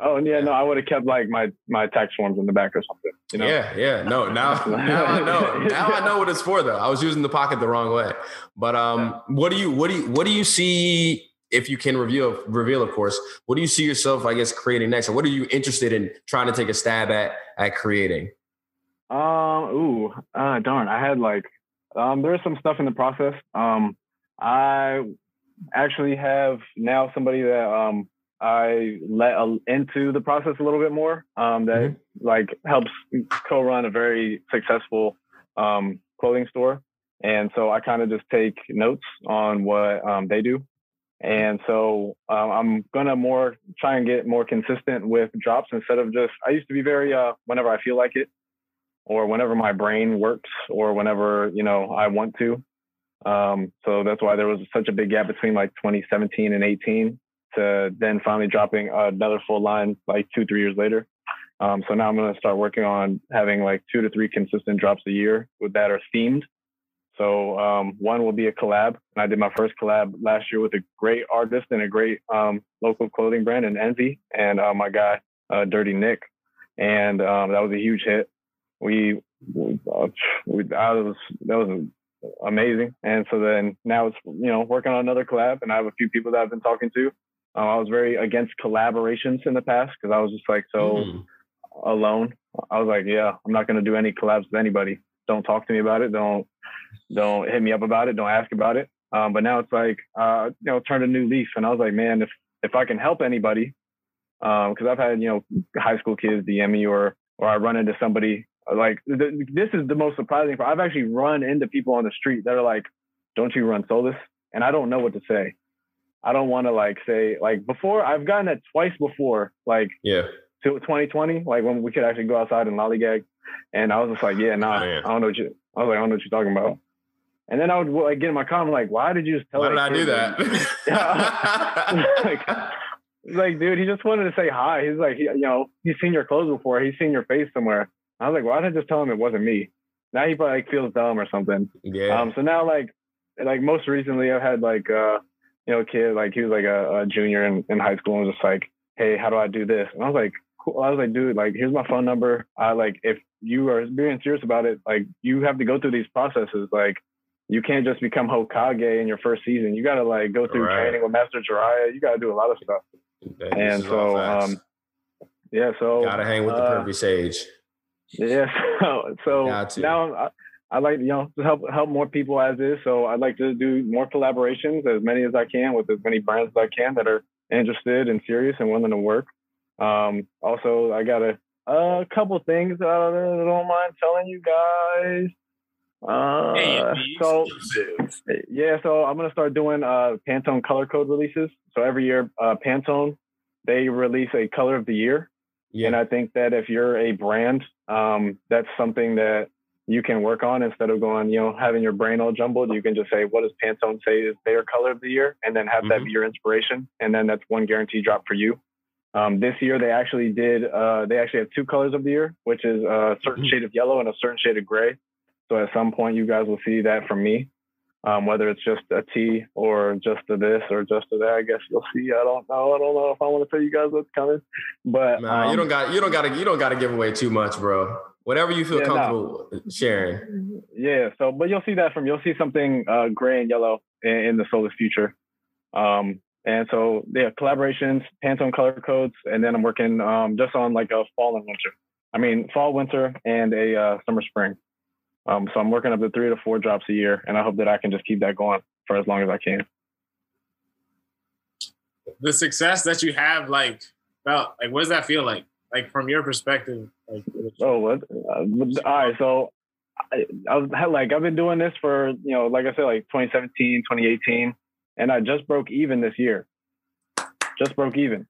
Oh yeah, no, I would have kept like my my tax forms in the back or something. You know? Yeah, yeah. No, now now I know. Now I know what it's for, though. I was using the pocket the wrong way. But um, what do you what do you what do you see if you can reveal reveal of course what do you see yourself i guess creating next or what are you interested in trying to take a stab at at creating um ooh uh darn i had like um there's some stuff in the process um i actually have now somebody that um i let uh, into the process a little bit more um that mm-hmm. like helps co-run a very successful um clothing store and so I kind of just take notes on what um, they do and so um, I'm gonna more try and get more consistent with drops instead of just. I used to be very uh, whenever I feel like it, or whenever my brain works, or whenever you know I want to. Um, so that's why there was such a big gap between like 2017 and 18 to then finally dropping another full line like two three years later. Um, so now I'm gonna start working on having like two to three consistent drops a year with that are themed so um, one will be a collab, and I did my first collab last year with a great artist and a great um, local clothing brand in Envy, and uh, my guy uh, Dirty Nick, and um, that was a huge hit. We, we, uh, we that was that was amazing, and so then now it's you know working on another collab, and I have a few people that I've been talking to Uh, I was very against collaborations in the past because I was just like so Mm. alone. I was like, yeah, I'm not gonna do any collabs with anybody. Don't talk to me about it. Don't don't hit me up about it. Don't ask about it. Um, but now it's like, uh, you know, turned a new leaf, and I was like, man, if if I can help anybody, because I've had you know high school kids DM me or or I run into somebody like th- this is the most surprising part. I've actually run into people on the street that are like, "Don't you run Solus?" And I don't know what to say. I don't want to like say like before. I've gotten that twice before, like Yeah. to 2020, like when we could actually go outside and lollygag. And I was just like, yeah, nah, Man. I don't know what you. I was like, I don't know what you're talking about. And then I would like get in my car. I'm like, why did you just tell? Why did I do that? like, like, dude, he just wanted to say hi. He's like, he, you know, he's seen your clothes before. He's seen your face somewhere. I was like, why did I just tell him it wasn't me? Now he probably like feels dumb or something. yeah. Um, so now like, like most recently, I've had like, uh, you know, kid like he was like a, a junior in, in high school and was just like, hey, how do I do this? And I was like, cool. I was like, dude, like, here's my phone number. I like, if you are being serious about it, like, you have to go through these processes. Like, you can't just become Hokage in your first season. You got to like go through Right. training with Master Jiraiya. You got to do a lot of stuff. And so, um, Yeah. So gotta hang with the uh, pervy sage. Yeah. So, so now I, I like you know to help help more people as is. So I'd like to do more collaborations, as many as I can, with as many brands as I can that are interested and serious and willing to work. Um, also, I got a a couple things that I don't mind telling you guys. Uh, Hey, so yeah, so I'm gonna start doing uh, Pantone color code releases. So every year, uh, Pantone they release a color of the year. Yeah. And I think that if you're a brand, um, that's something that you can work on instead of going, you know, having your brain all jumbled. You can just say, what does Pantone say is their color of the year? And then have that Mhm. be your inspiration. And then that's one guarantee drop for you. Um, this year, they actually did, uh, they actually have two colors of the year, which is a certain Mhm. shade of yellow and a certain shade of gray. So at some point, you guys will see that from me. Um, whether it's just a T or just a this or just a that, I guess you'll see. I don't know. I don't know if I want to tell you guys what's coming, but Nah, you um, don't got you don't gotta you don't gotta give away too much, bro. Whatever you feel Yeah, no. comfortable sharing. Yeah, so but you'll see that from you'll see something uh, gray and yellow in, in the Solus future. Um, and so yeah, collaborations, Pantone color codes, and then I'm working um, just on like a fall and winter. I mean fall, winter, and a uh, summer, spring. Um, so I'm working up to three to four drops a year, and I hope that I can just keep that going for as long as I can. the success that you have, like, felt like, what does that feel like? Like from your perspective, like, Oh, what? Uh, all right. So I, I was like, I've been doing this for, you know, like I said, like 2017, 2018, and I just broke even this year. Just broke even.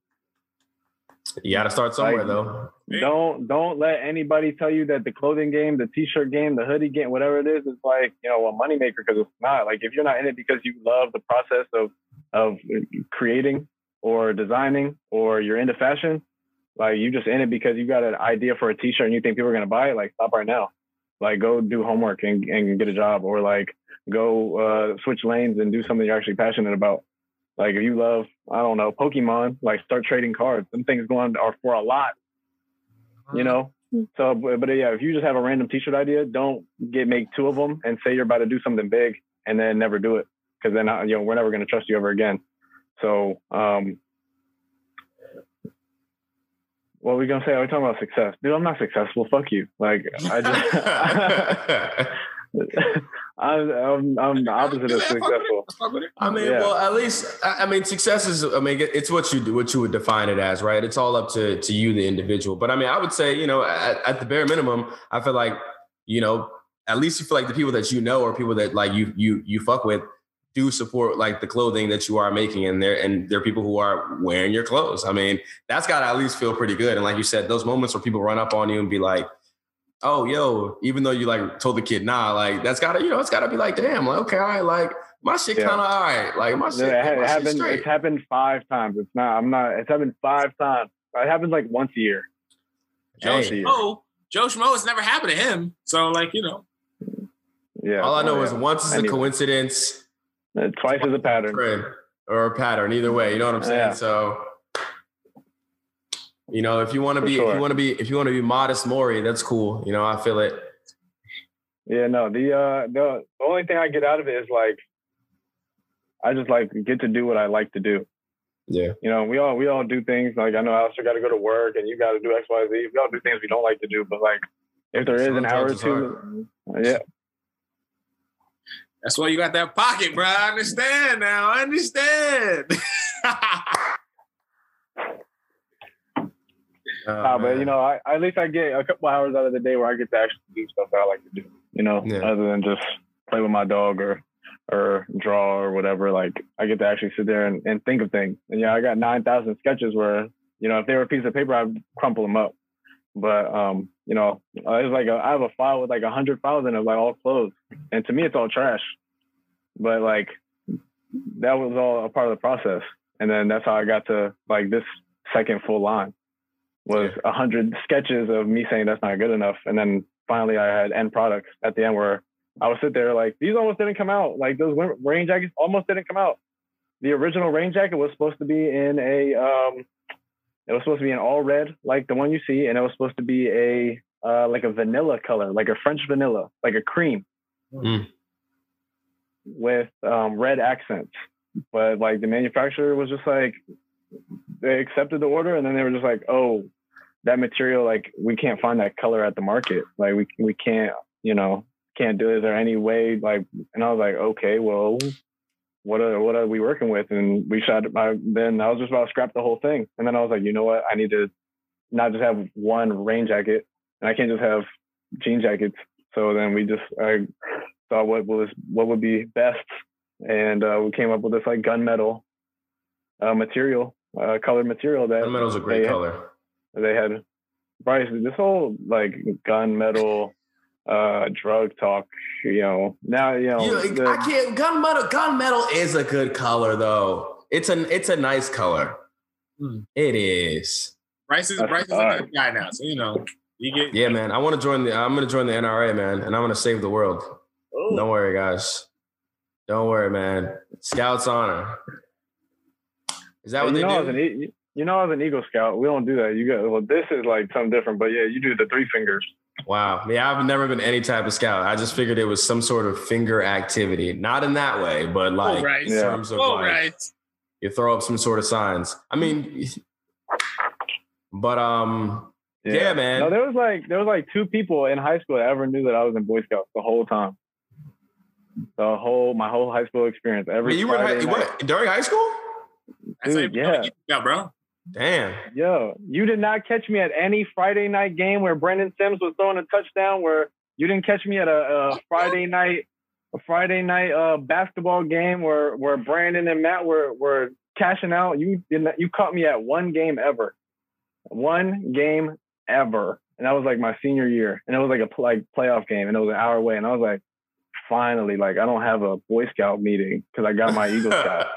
You gotta start somewhere Like- though. Don't don't let anybody tell you that the clothing game, the t-shirt game, the hoodie game, whatever it is, is like you know a moneymaker because it's not. Like if you're not in it because you love the process of of creating or designing or you're into fashion, like you just in it because you got an idea for a t-shirt and you think people are gonna buy it. Like stop right now. Like go do homework and, and get a job or like go uh, switch lanes and do something you're actually passionate about. Like if you love, I don't know, Pokemon, like start trading cards. Some things going are for a lot you know so but, but yeah if you just have a random t-shirt idea don't get make two of them and say you're about to do something big and then never do it because then uh, you know we're never going to trust you ever again so um what are we gonna say? Are we talking about success? Dude, I'm not successful. Fuck you. Like I just I'm, I'm I'm the opposite of successful. I mean, Yeah. well, at least I I mean, success is. I mean, it's what you do, what you would define it as, right? It's all up to to you, the individual. But I mean, I would say, you know, at, at the bare minimum, I feel like, you know, at least you feel like the people that you know or people that like you you you fuck with do support like the clothing that you are making, and they're and there are people who are wearing your clothes. I mean, that's got to at least feel pretty good. And like you said, those moments where people run up on you and be like. Oh, yo! Even though you like told the kid, nah, like that's gotta, you know, it's gotta be like, damn, like okay, all right, like my shit Yeah. kind of all right. Like my shit, Yeah, it, my ha- shit happened. straight. It's happened five times. It's not. I'm not. It's happened five times. It happens like once a year. Joe Once a. Schmo, Joe Schmo, it's never happened to him. So like you know, Yeah. All I know Oh, is yeah. once is a coincidence twice is a pattern. or a pattern. Either way, you know what I'm saying. Yeah. So, you know, if you want to be, if you want to be, if you want to be modest, Maury, that's cool. You know, I feel it. Yeah, no. The uh the, the only thing I get out of it is like I just like get to do what I like to do. Yeah. You know, we all we all do things like I know Alistair got to go to work and you got to do X Y Z. We all do things we don't like to do, but like if there is an hour or two, yeah, That's why you got that pocket, bro. I understand now. I understand. Oh, Nah, but you know, I, at least I get a couple hours out of the day where I get to actually do stuff that I like to do. You know, Yeah. other than just play with my dog or or draw or whatever. Like I get to actually sit there and, and think of things. And yeah, I got nine thousand sketches where you know if they were a piece of paper, I'd crumple them up. But um, you know, it's like a, I have a file with like a hundred files in it, like all closed, and to me, it's all trash. But like that was all a part of the process, and then that's how I got to like this second full line was a hundred sketches of me saying that's not good enough, and then finally I had end products at the end where I would sit there like these almost didn't come out, like those rain jackets almost didn't come out. The original rain jacket was supposed to be in a um, it was supposed to be an all red like the one you see, and it was supposed to be a uh, like a vanilla color, like a French vanilla, like a cream Mm. with um, red accents. But like the manufacturer was just like they accepted the order, and then they were just like, oh, that material like we can't find that color at the market. Like we we can't you know can't do it. Is there any way like? And I was like, okay, well. What are what are we working with? And we shot. I, then I was just about to scrap the whole thing. And then I was like, you know what? I need to not just have one rain jacket, and I can't just have jean jackets. So then we just I thought what was what would be best, and uh, we came up with this like gunmetal uh, material, uh, colored material that Gunmetal's a great they, color. They had Bryce. This whole like gunmetal uh, drug talk, you know. Now you know. You- the- I can't. Gunmetal. Gunmetal is a good color though. It's an. It's a nice color. Hmm. It is. Bryce is That's Bryce is a good guy now, so you know you get. Yeah, man. I want to join the. I'm gonna join the NRA, man, and I'm gonna save the world. Oh, Don't worry, guys. Don't worry, man. Scouts honor. Is that what you they know, I was do? an E- you know, as an Eagle Scout. We don't do that. You got well. This is like something different, but yeah, you do the three fingers. Wow. Yeah, I've never been any type of scout. I just figured it was some sort of finger activity. Not in that way, but like right. in Yeah. terms of All like right. you throw up some sort of signs. I mean, but um, Yeah, man. No, there was like there was like two people in high school that ever knew that I was in Boy Scouts the whole time. The whole my whole high school experience. Every you were, in high- Friday you night. were during high school. That's how Dude, yeah. yeah, bro. Damn. Yo, you did not catch me at any Friday night game where Brendan Sims was throwing a touchdown. Where you didn't catch me at a, a Friday night, a Friday night uh, basketball game where where Brandon and Matt were were cashing out. You did not. You caught me at one game ever, one game ever, and that was like my senior year, and it was like a like playoff game, and it was an hour away, and I was like, finally, like I don't have a Boy Scout meeting because I got my Eagle Scout.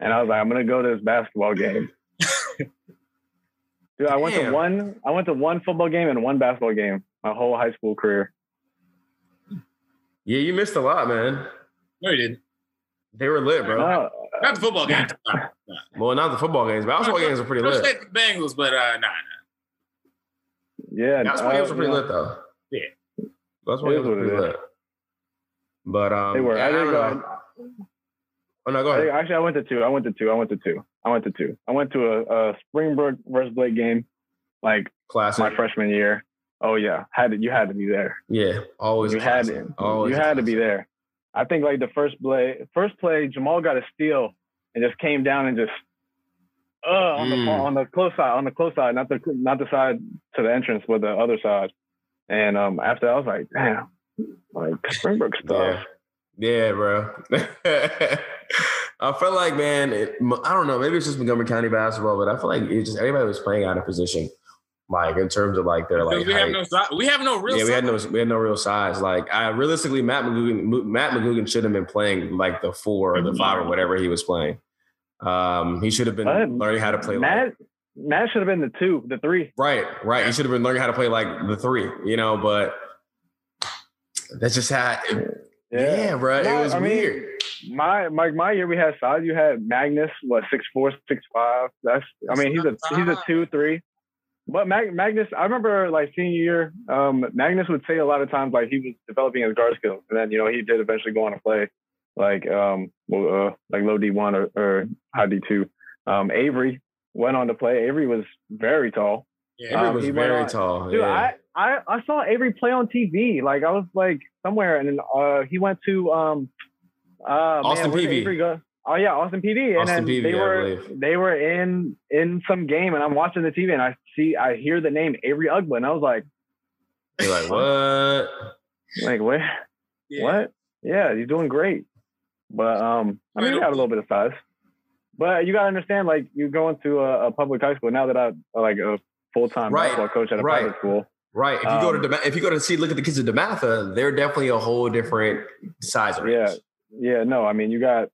And I was like, I'm gonna go to this basketball game. Dude, I went to one. I went to one football game and one basketball game my whole high school career. yeah, you missed a lot, man. No, you didn't. They were lit, bro. No, Not the football game. Nah, nah. Well, not the football games. Basketball games are pretty lit. say the Bengals, but uh, nah, yeah, Basketball uh, games are pretty you know, lit though. Yeah. Basketball It games is are pretty lit. But um, They were. yeah, I I didn't don't go. know. Oh no, go I, ahead. actually, I went to two. I went to two. I went to two. I went to two. I went to a, a Springbrook versus Blake game, like Classic. my freshman year. Oh yeah, had to, you had to be there. Yeah, always. you had to. Always you had to be there. I think like the first play, first play, Jamal got a steal and just came down and just uh on the Mm. on the close side, on the close side, not the not the side to the entrance, but the other side. And um after that, I was like, damn, like Springbrook stuff. Yeah, yeah, bro. I felt like, man, it, I don't know. Maybe it's just Montgomery County basketball, but I feel like it just everybody was playing out of position, like in terms of like their Because like. we have no we have no real. yeah, we had size. no we had no real size. Like, I realistically, Matt McGugan, Matt McGugan should have been playing like the four or the five or whatever he was playing. Um, he should have been What? learning how to play. Like, Matt Matt should have been the two, the three. right, right. He should have been learning how to play like the three, you know. But that's just how. Yeah, bro. No, it was I mean, weird. My my my year we had size. You had Magnus, what six four, six five. That's I mean he's a he's a two three. But Mag, Magnus, I remember like senior year, um, Magnus would say a lot of times like he was developing his guard skills, and then you know he did eventually go on to play like um uh, like low D one or, or high D two. Um, Avery went on to play. Avery was very tall. Yeah, Avery Um, was he went very on- tall. Dude, yeah. I, I I saw Avery play on TV. Like I was like somewhere, and then uh, he went to um, uh, Austin man, where did Peavy. Avery go? Oh yeah, Austin PD. And Austin then Peavy, they were they were in in some game, and I'm watching the TV, and I see I hear the name Avery Ugba, and I was like, You're like, what? like what? Yeah. What? Yeah, he's doing great. But um, I mean, he got a little bit of size. But you gotta understand, like you go into a, a public high school now that I'm like a full time Right, basketball coach at a right. private school. Right. If you go to Um, if you go to see look at the kids at DeMatha, they're definitely a whole different size range. Yeah, yeah. No, I mean you got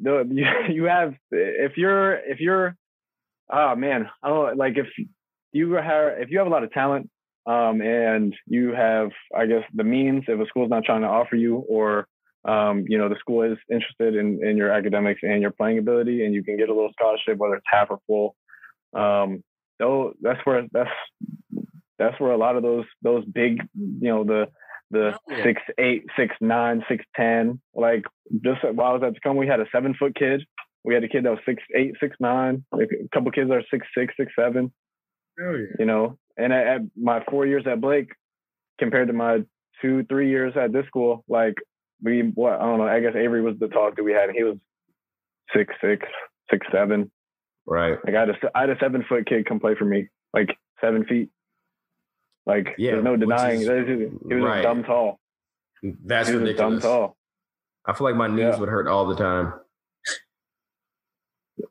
the you, you have if you're if you're oh man I don't like if you have if you have a lot of talent um and you have I guess the means if a school's not trying to offer you or um you know the school is interested in in your academics and your playing ability and you can get a little scholarship whether it's half or full um though that's where that's that's where a lot of those those big you know the the Oh, yeah. six eight, six nine, six ten. Like just while I was at the come, we had a seven foot kid. We had a kid that was six eight, six nine. Like, a couple kids are six six, six seven. Hell yeah. You know, and at, at my four years at Blake, compared to my two three years at this school, like we what I don't know. I guess Avery was the tallest that we had. and He was six six, six seven. Right. Like I had a I had a seven foot kid come play for me, like seven feet. Like Yeah, there's no denying. is- that he was right. dumb tall. That's just dumb ridiculous. tall. I feel like my knees Yeah. would hurt all the time.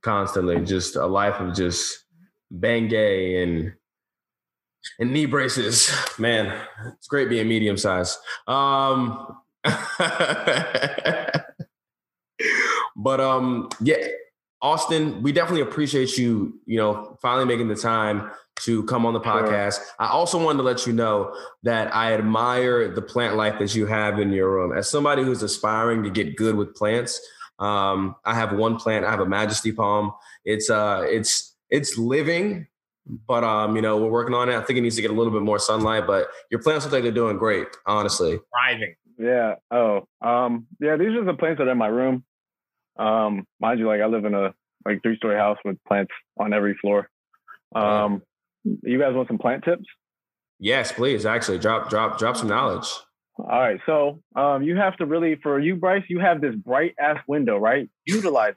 Constantly. Just a life of just Bengay and and knee braces. Man, it's great being medium size. Um but um yeah, Austin, we definitely appreciate you, you know, finally making the time to come on the Sure. podcast. I also wanted to let you know that I admire the plant life that you have in your room. As somebody who's aspiring to get good with plants, um, I have one plant. I have a Majesty palm. It's uh, it's it's living, but um, you know, we're working on it. I think it needs to get a little bit more sunlight. But your plants look like they're doing great, honestly. Thriving. Yeah. Oh. Um. Yeah. These are the plants that are in my room. Um. Mind you, like I live in a like three story house with plants on every floor. Um. You guys want some plant tips? Yes, please. Actually, drop drop drop some knowledge. All right. So, um, you have to really for you, Bryce. You have this bright ass window, right? Utilize.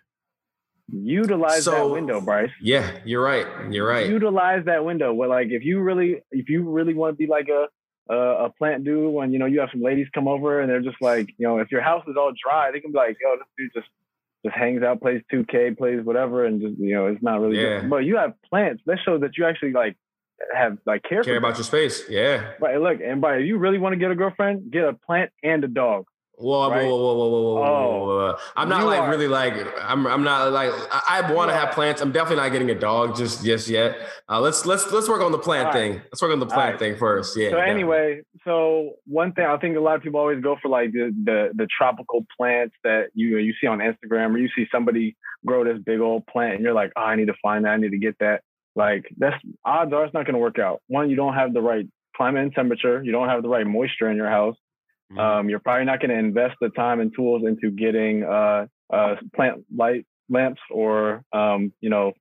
Utilize that window, Bryce. Yeah, you're right. You're right. Utilize that window. Well, like if you really, if you really want to be like a a, a plant dude, when you know you have some ladies come over and they're just like, you know, if your house is all dry, they can be like, yo, this dude just just hangs out, plays 2K, plays whatever, and just you know, it's not really. Yeah. Good. But you have plants. That shows that you actually like have like care, Care about your space. Yeah. Right, look, and by if you really want to get a girlfriend, get a plant and a dog. Whoa, Right? whoa, whoa, whoa, whoa, whoa, whoa, Oh, whoa, whoa. I'm not you like are- really like I'm. I'm not like I, I want to have plants. I'm definitely not getting a dog just just yet. Uh, let's let's let's work on the plant All right. thing. Let's work on the plant right. thing first. Yeah. so definitely. anyway, so one thing I think a lot of people always go for like the the, the tropical plants that you you see on Instagram or you see somebody grow this big old plant and you're like, oh, I need to find that, I need to get that. Like that's odds are it's not going to work out. One, you don't have the right climate and temperature. You don't have the right moisture in your house. Mhm. Um, you're probably not going to invest the time and tools into getting uh, uh, plant light lamps or um, you know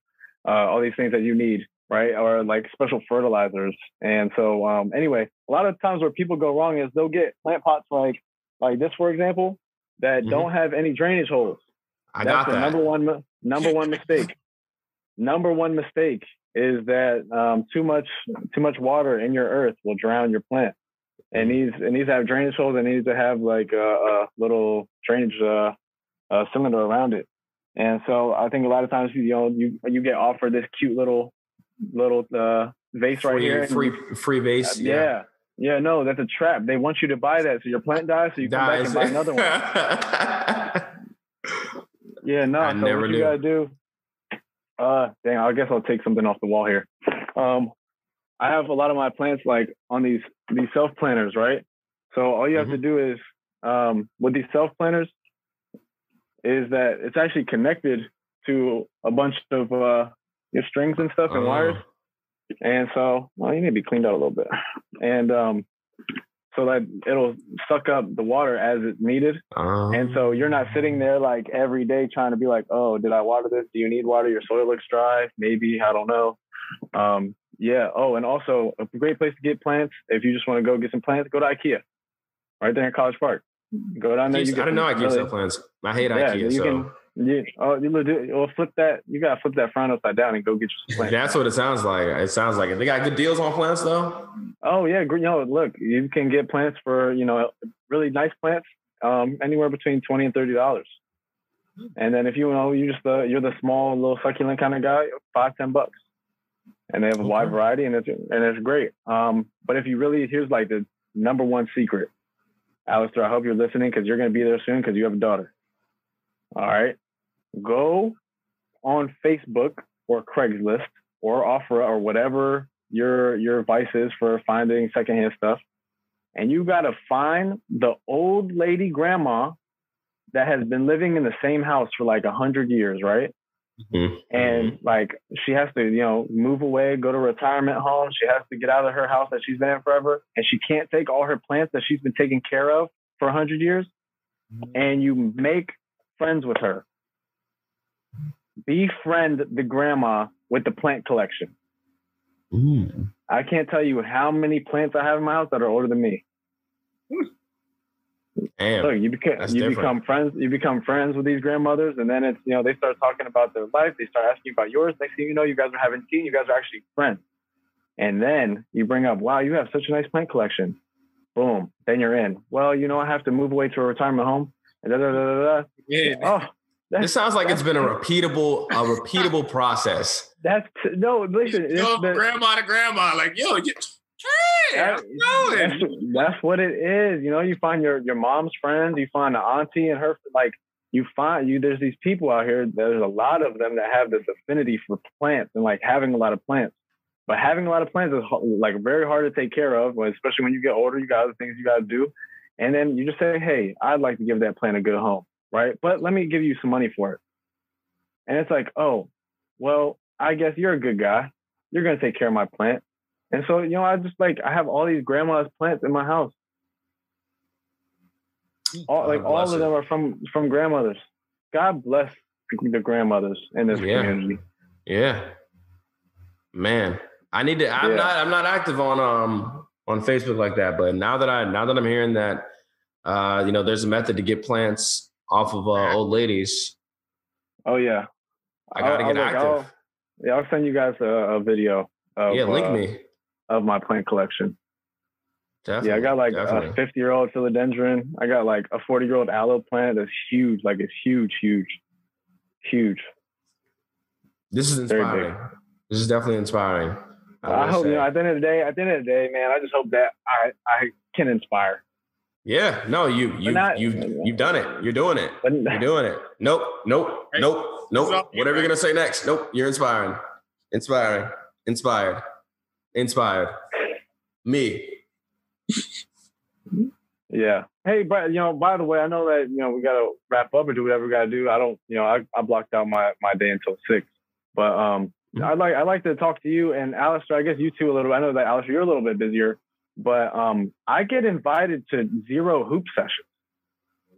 uh, all these things that you need, right? Or like special fertilizers. And so um, anyway, a lot of times where people go wrong is they'll get plant pots like like this, for example, that Mhm. don't have any drainage holes. I That's got the that. number one number one mistake. number one mistake is that um, too much too much water in your earth will drown your plant. It needs it needs to have drainage holes. It needs to have like a, a little drainage uh, uh, cylinder around it. And so I think a lot of times you know you you get offered this cute little little uh, vase right free, here. free free base. uh, yeah. yeah. no, that's a trap. They want you to buy that so your plant dies, so you come back and buy another one. Yeah, no. I so never what knew. you gotta do? Uh, dang. I guess I'll take something off the wall here. Um, I have a lot of my plants like on these these self planters, right? So all you have Mm-hmm. to do is um, with these self planters is that it's actually connected to a bunch of uh, your strings and stuff and wires. Oh. And so, well, you need to be cleaned out a little bit. And um, so that it'll suck up the water as it's needed. Um, And so you're not sitting there like every day trying to be like, oh, did I water this? Do you need water? Your soil looks dry. Maybe I don't know. Um, yeah. Oh, and also a great place to get plants. If you just want to go get some plants, go to IKEA, right there in College Park. Go down there. Jeez, You I get didn't know I some keep really- sell plants. I hate Yeah, IKEA. you so can. You, oh, you legit. Well, flip that. You gotta flip that front upside down and go get you some plants. that's what it sounds like. It sounds like it. They got good deals on plants though. Oh yeah, you know, look, you can get plants for you know really nice plants, um, anywhere between twenty and thirty dollars. And then if you know you just the you're the small little succulent kind of guy, five ten bucks. And they have a wide variety, and it's and it's great. Um, but if you really here's like the number one secret, Alistair, I hope you're listening because you're gonna be there soon because you have a daughter. All right, go on Facebook or Craigslist or Offer or whatever your your vice is for finding secondhand stuff, and you got to find the old lady grandma that has been living in the same house for like a hundred years, right? Mhm. And like she has to, you know, move away, go to retirement home. She has to get out of her house that she's been in forever, and she can't take all her plants that she's been taking care of for a hundred years. And you make friends with her. Befriend the grandma with the plant collection. Mm. I can't tell you how many plants I have in my house that are older than me. Damn. Look, you become you different. become friends. You become friends with these grandmothers, and then it's you know they start talking about their life. They start asking you about yours. Next thing you know, you guys are having tea. You guys are actually friends. And then you bring up, wow, you have such a nice plant collection. Boom. Then you're in. Well, you know, I have to move away to a retirement home. And da, da, da, da, da. Yeah. Oh, that's, This sounds like it's been a repeatable, a repeatable process. that's no. Listen, it's grandma to grandma, like, yo, you, hey, That- that's, that's what it is. You know, you find your your mom's friends, you find the auntie and her like you find you there's these people out here, there's a lot of them that have this affinity for plants and like having a lot of plants. But having a lot of plants is like very hard to take care of, especially when you get older, you got other things you got to do. And then you just say, "Hey, I'd like to give that plant a good home." Right? But let me give you some money for it. And it's like, "Oh, well, I guess you're a good guy. You're going to take care of my plant." And so, you know, I just like I have all these grandma's plants in my house. All like all of it. them are from from grandmothers. God bless the grandmothers in this Yeah. community. Yeah. Man, I need to. I'm Yeah. not. I'm not active on um on Facebook like that. But now that I now that I'm hearing that, uh, you know, there's a method to get plants off of uh, old ladies. Oh yeah. I gotta I'll- get I'll- active. I'll- yeah, I'll send you guys a, a video. Of, yeah, link uh, me. Of my plant collection. Definitely. yeah, I got like definitely. a 50 year old philodendron. I got like a 40 year old aloe plant that's huge. Like it's huge, huge, huge. This is inspiring. This is definitely inspiring. I, I will hope you know. At the end of the day, at the end of the day, man, I just hope that I I can inspire. Yeah, no, you you not- you you've done it. You're doing it. You're doing it. Nope, nope, nope, nope. Whatever you're gonna say next. Nope. You're inspiring. Inspiring. Inspired. Inspired. Me. Yeah. Hey, but you know, by the way, I know that you know we gotta wrap up and do whatever we gotta do. I don't, you know, I, I blocked out my my day until six. But um, Mhm. I'd like I'd like to talk to you and Alistair. I guess you two a little. Bit. I know that Alistair, you're a little bit busier, but um, I get invited to zero hoop sessions.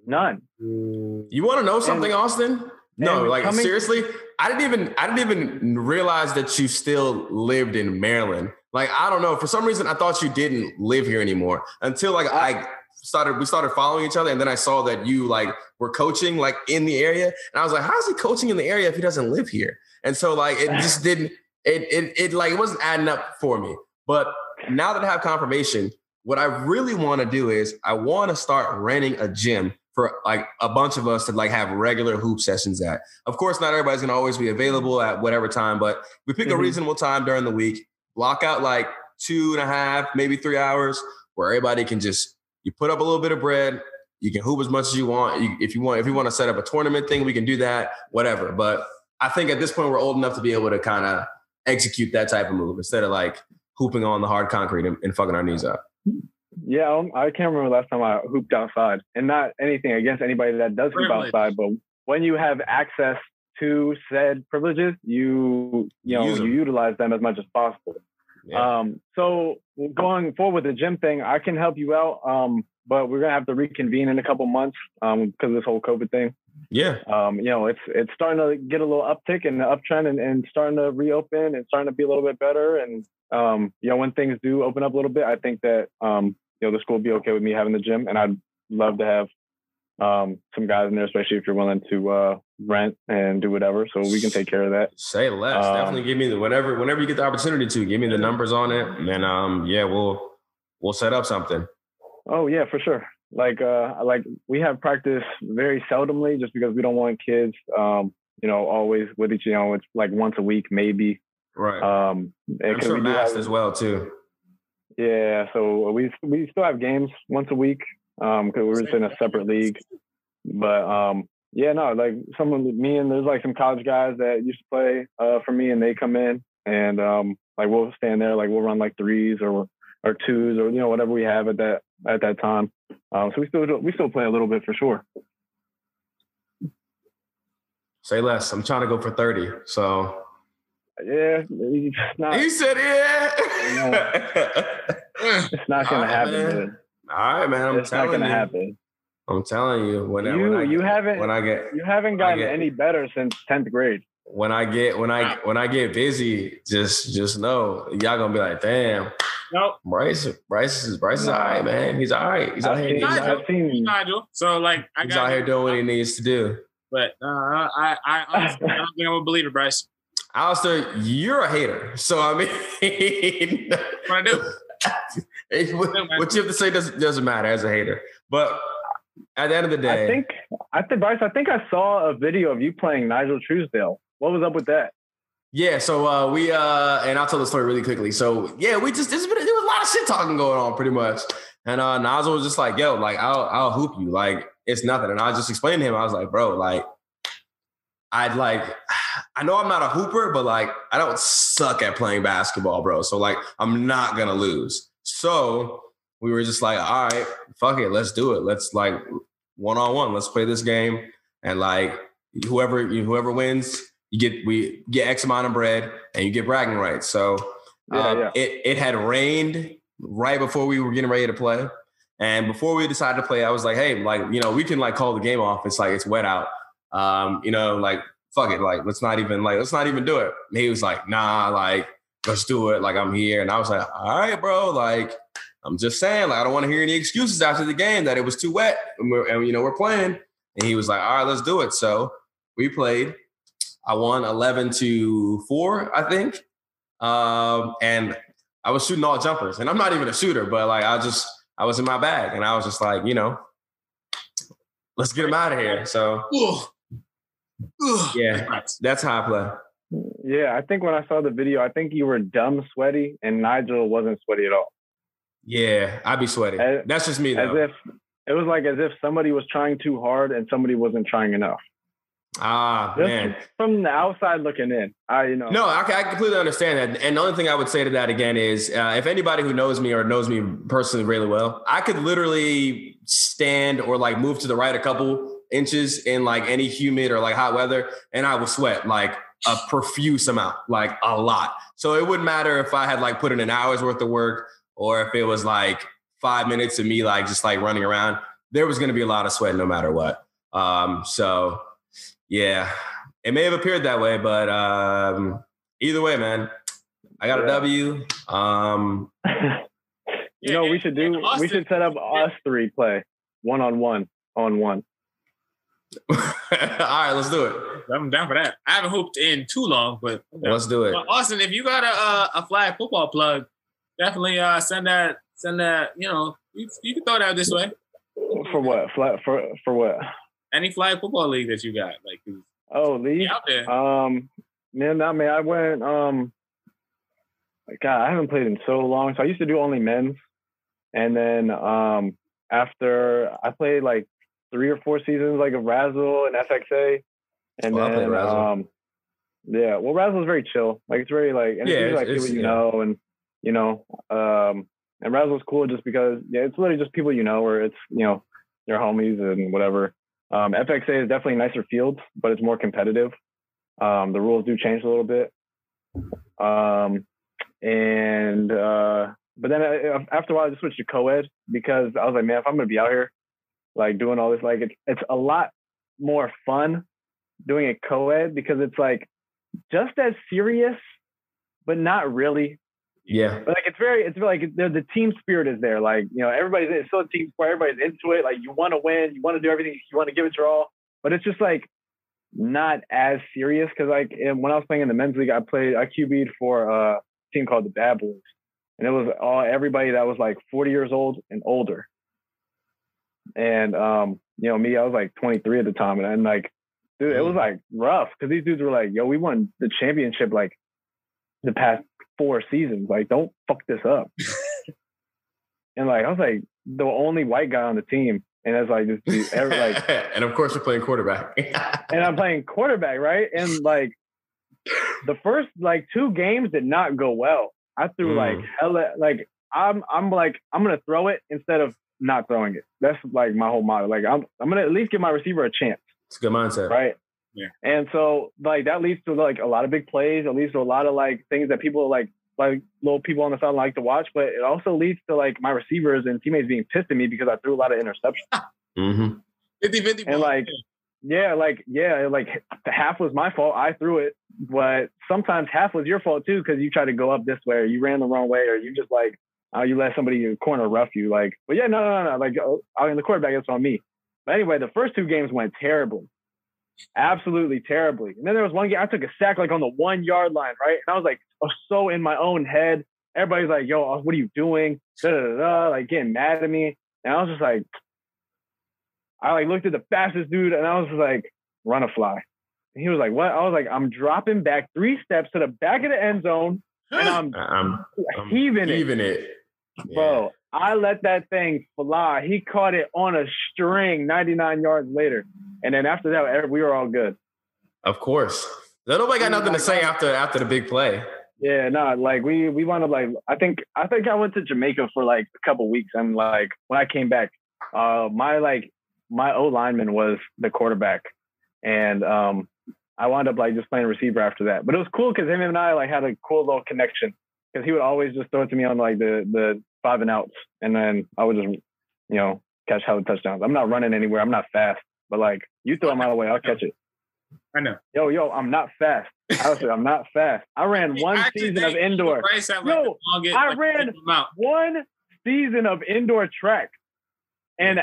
None. You want to know something, And- Austin? No, like coming- seriously, I didn't even I didn't even realize that you still lived in Maryland. Like I don't know, for some reason I thought you didn't live here anymore until like I started we started following each other and then I saw that you like were coaching like in the area and I was like, how is he coaching in the area if he doesn't live here? And so like it just didn't it it it like it wasn't adding up for me. But now that I have confirmation, what I really want to do is I want to start renting a gym for like a bunch of us to like have regular hoop sessions at. Of course, not everybody's gonna always be available at whatever time, but we pick a Mhm. reasonable time during the week, block out like two and a half, maybe three hours where everybody can just you put up a little bit of bread, you can hoop as much as you want. You, if you want, if you want to set up a tournament thing, we can do that, whatever. But I think at this point we're old enough to be able to kind of execute that type of move instead of like hooping on the hard concrete and, and fucking our knees up. Yeah, um, I can't remember last time I hooped outside, and not anything against anybody that does hoop outside, but when you have access to said privileges, you you know you utilize them as much as possible. Yeah. Um, so going forward with the gym thing, I can help you out. Um, but we're gonna have to reconvene in a couple months um, because of this whole COVID thing. yeah. Um, you know, it's it's starting to get a little uptick and uptrend and, and starting to reopen and starting to be a little bit better. And um, you know, when things do open up a little bit, I think that um, you know the school will be okay with me having the gym, and I'd love to have um, some guys in there, especially if you're willing to uh, rent and do whatever. So we can take care of that. Say less. Um, Definitely give me the whenever whenever you get the opportunity to give me the numbers on it, and um yeah, we'll we'll set up something. Oh yeah, for sure. Like uh like we have practice very seldomly just because we don't want kids um, you know, always with each you know, it's like once a week maybe. Right. Um and I'm sure we masked have- as well too. Yeah, so we we still have games once a week um because we're just in a separate league. But um yeah, no, like someone me and there's like some college guys that used to play uh for me and they come in and um like we'll stand there like we'll run like threes or or twos or you know whatever we have at that at that time. Um so we still we still play a little bit for sure. Say less. I'm trying to go for 30. So Yeah, it's not he said yeah. it's not gonna right, happen. Man. dude. All right, man. I'm It's not telling gonna you. happen. I'm telling you. When, You when I you haven't when I get you haven't gotten get- any better since tenth grade. when I get when I when I get busy, just just know y'all gonna be like, damn, Nope. Bryce Bryce is Bryce is all right, man. He's all right. He's out here. seen, He's, Nigel. out, I've Nigel. So like I he's got out here doing what he needs to do. But uh, I, I honestly I don't think I'm a believer, Bryce. Alistair, you're a hater. So I mean, What I do? Hey, what, what you have to say doesn't doesn't matter as a hater. But at the end of the day, I think I think Bryce, I think I saw a video of you playing Nigel Truesdale. What was up with that? yeah. So uh, we uh, and I'll tell the story really quickly. So yeah, we just there's been there was a lot of shit talking going on, pretty much. And uh, Nozzle was just like, "Yo, like I'll I'll hoop you, like it's nothing." And I just explained to him, I was like, "Bro, like I'd like." I know I'm not a hooper, but like I don't suck at playing basketball, bro. So like I'm not gonna lose. So we were just like, all right, fuck it, let's do it. Let's like one on one, let's play this game. And like whoever whoever wins, you get we get X amount of bread and you get bragging rights. So Yeah, um, yeah. it it had rained right before we were getting ready to play. And before we decided to play, I was like, hey, like, you know, we can like call the game off. It's like it's wet out. Um, you know, like fuck it, like let's not even like let's not even do it. And he was like, nah, like let's do it. Like I'm here. And I was like, all right, bro. Like I'm just saying, like I don't want to hear any excuses after the game that it was too wet and we're and you know we're playing. And he was like, all right, let's do it. So we played. I won 11 to four, I think. Um, and I was shooting all jumpers, and I'm not even a shooter, but like I just I was in my bag, and I was just like, you know, let's get him out of here. So Ugh. Ugh. yeah, that's how I play. Yeah, I think when I saw the video, I think you were dumb sweaty and Nigel wasn't sweaty at all. Yeah, I'd be sweating. As- That's just me As if it was like as if somebody was trying too hard and somebody wasn't trying enough. ah Just man, from the outside looking in, I you know. no, I, I completely understand that. And the only thing I would say to that again is, uh, if anybody who knows me or knows me personally really well, I could literally stand or like move to the right a couple inches in like any humid or like hot weather, and I will sweat like a profuse amount, like a lot. So it wouldn't matter if I had like put in an hour's worth of work or if it was like five minutes of me like just like running around. There was going to be a lot of sweat no matter what. Um, so yeah, it may have appeared that way, but um, either way, man, I got a Yeah. W. Um, you know, we should do. and we should set up us three play one on one on one. All right, let's do it. I'm down for that. I haven't hooped in too long, but Let's do it. Well, Austin, if you got a uh, a flag football plug, definitely uh, send that send that. You know, you, you can throw that this way. For what? Flat for for what? Any flag football league that you got, like Oh, league. out there. Um, man, not me. I went. Um, God, I haven't played in so long. So I used to do only men's, and then um, after I played like three or four seasons, like of Razzle and FXA, and Well, then Razzle. um, yeah. Well, Razzle's very chill. Like it's very like, and Yeah, it's usually, it's- people you yeah. know, and you know, um, and Razzle's cool just because yeah, it's literally just people you know, or it's you know, your homies and whatever. Um, FXA is definitely nicer fields, but it's more competitive. Um, the rules do change a little bit. Um, and uh, but then I, after a while, I just switched to co-ed because I was like, man, if I'm gonna be out here, like doing all this, like it's it's a lot more fun doing a co-ed because it's like just as serious, but not really. Yeah. But like it's very, it's like the, the team spirit is there. Like you know, everybody's it's still a team sport. Everybody's into it. Like you want to win, you want to do everything, you want to give it your all. But it's just like not as serious because like when I was playing in the men's league, I played I QB'd for a team called the Bad Boys, and it was all everybody that was like 40 years old and older. And um, you know, me, I was like 23 at the time, and I'm like, dude, it was like rough because these dudes were like, yo, we won the championship like the past four seasons. Like, don't fuck this up. and like, I was like the only white guy on the team. And it's like, just every, like, and of course we're playing quarterback. and I'm playing quarterback, right? And like, the first like two games did not go well. I threw mm. like hella, like I'm, I'm like, I'm gonna throw it instead of not throwing it. That's like my whole motto. Like, I'm, I'm gonna at least give my receiver a chance. It's a good mindset, right? Yeah. And so like that leads to like a lot of big plays. It leads to a lot of like things that people like like little people on the side like to watch. But it also leads to like my receivers and teammates being pissed at me because I threw a lot of interceptions. mm-hmm. 50 50 and like yeah, like yeah, like half was my fault. I threw it, but sometimes half was your fault too because you tried to go up this way, or you ran the wrong way, or you just like uh, you let somebody corner rough you. Like, but yeah, no, no, no, no. Like, I mean, the quarterback is on me. But anyway, the first two games went terribly absolutely terribly. And then there was one game I took a sack like on the one yard line, right? And I was like oh, so in my own head. Everybody's like, "Yo, what are you doing?" Da, da, da, da, like getting mad at me, and I was just like, I like looked at the fastest dude, and I was like, "Run a fly." And he was like, "What?" I was like, "I'm dropping back three steps to the back of the end zone, and I'm, I'm, I'm heaving, heaving it, it. Bro." I let that thing fly. He caught it on a string 99 yards later. And then after that, we were all good. Of course. Nobody got nothing to say after after the big play. Yeah, no, like we we wound up like I think I think I went to Jamaica for like a couple weeks and like when I came back, uh my like my O lineman was the quarterback. And um I wound up like just playing receiver after that. But it was cool because him and I like had a cool little connection. Because he would always just throw it to me on like the the five and outs. And then I would just, you know, catch hella touchdowns. I'm not running anywhere. I'm not fast. But like you throw them out of the way, I'll catch it. I know. Yo, yo, I'm not fast. I was I'm not fast. I ran one season of indoor. yo, I ran one season of indoor track, and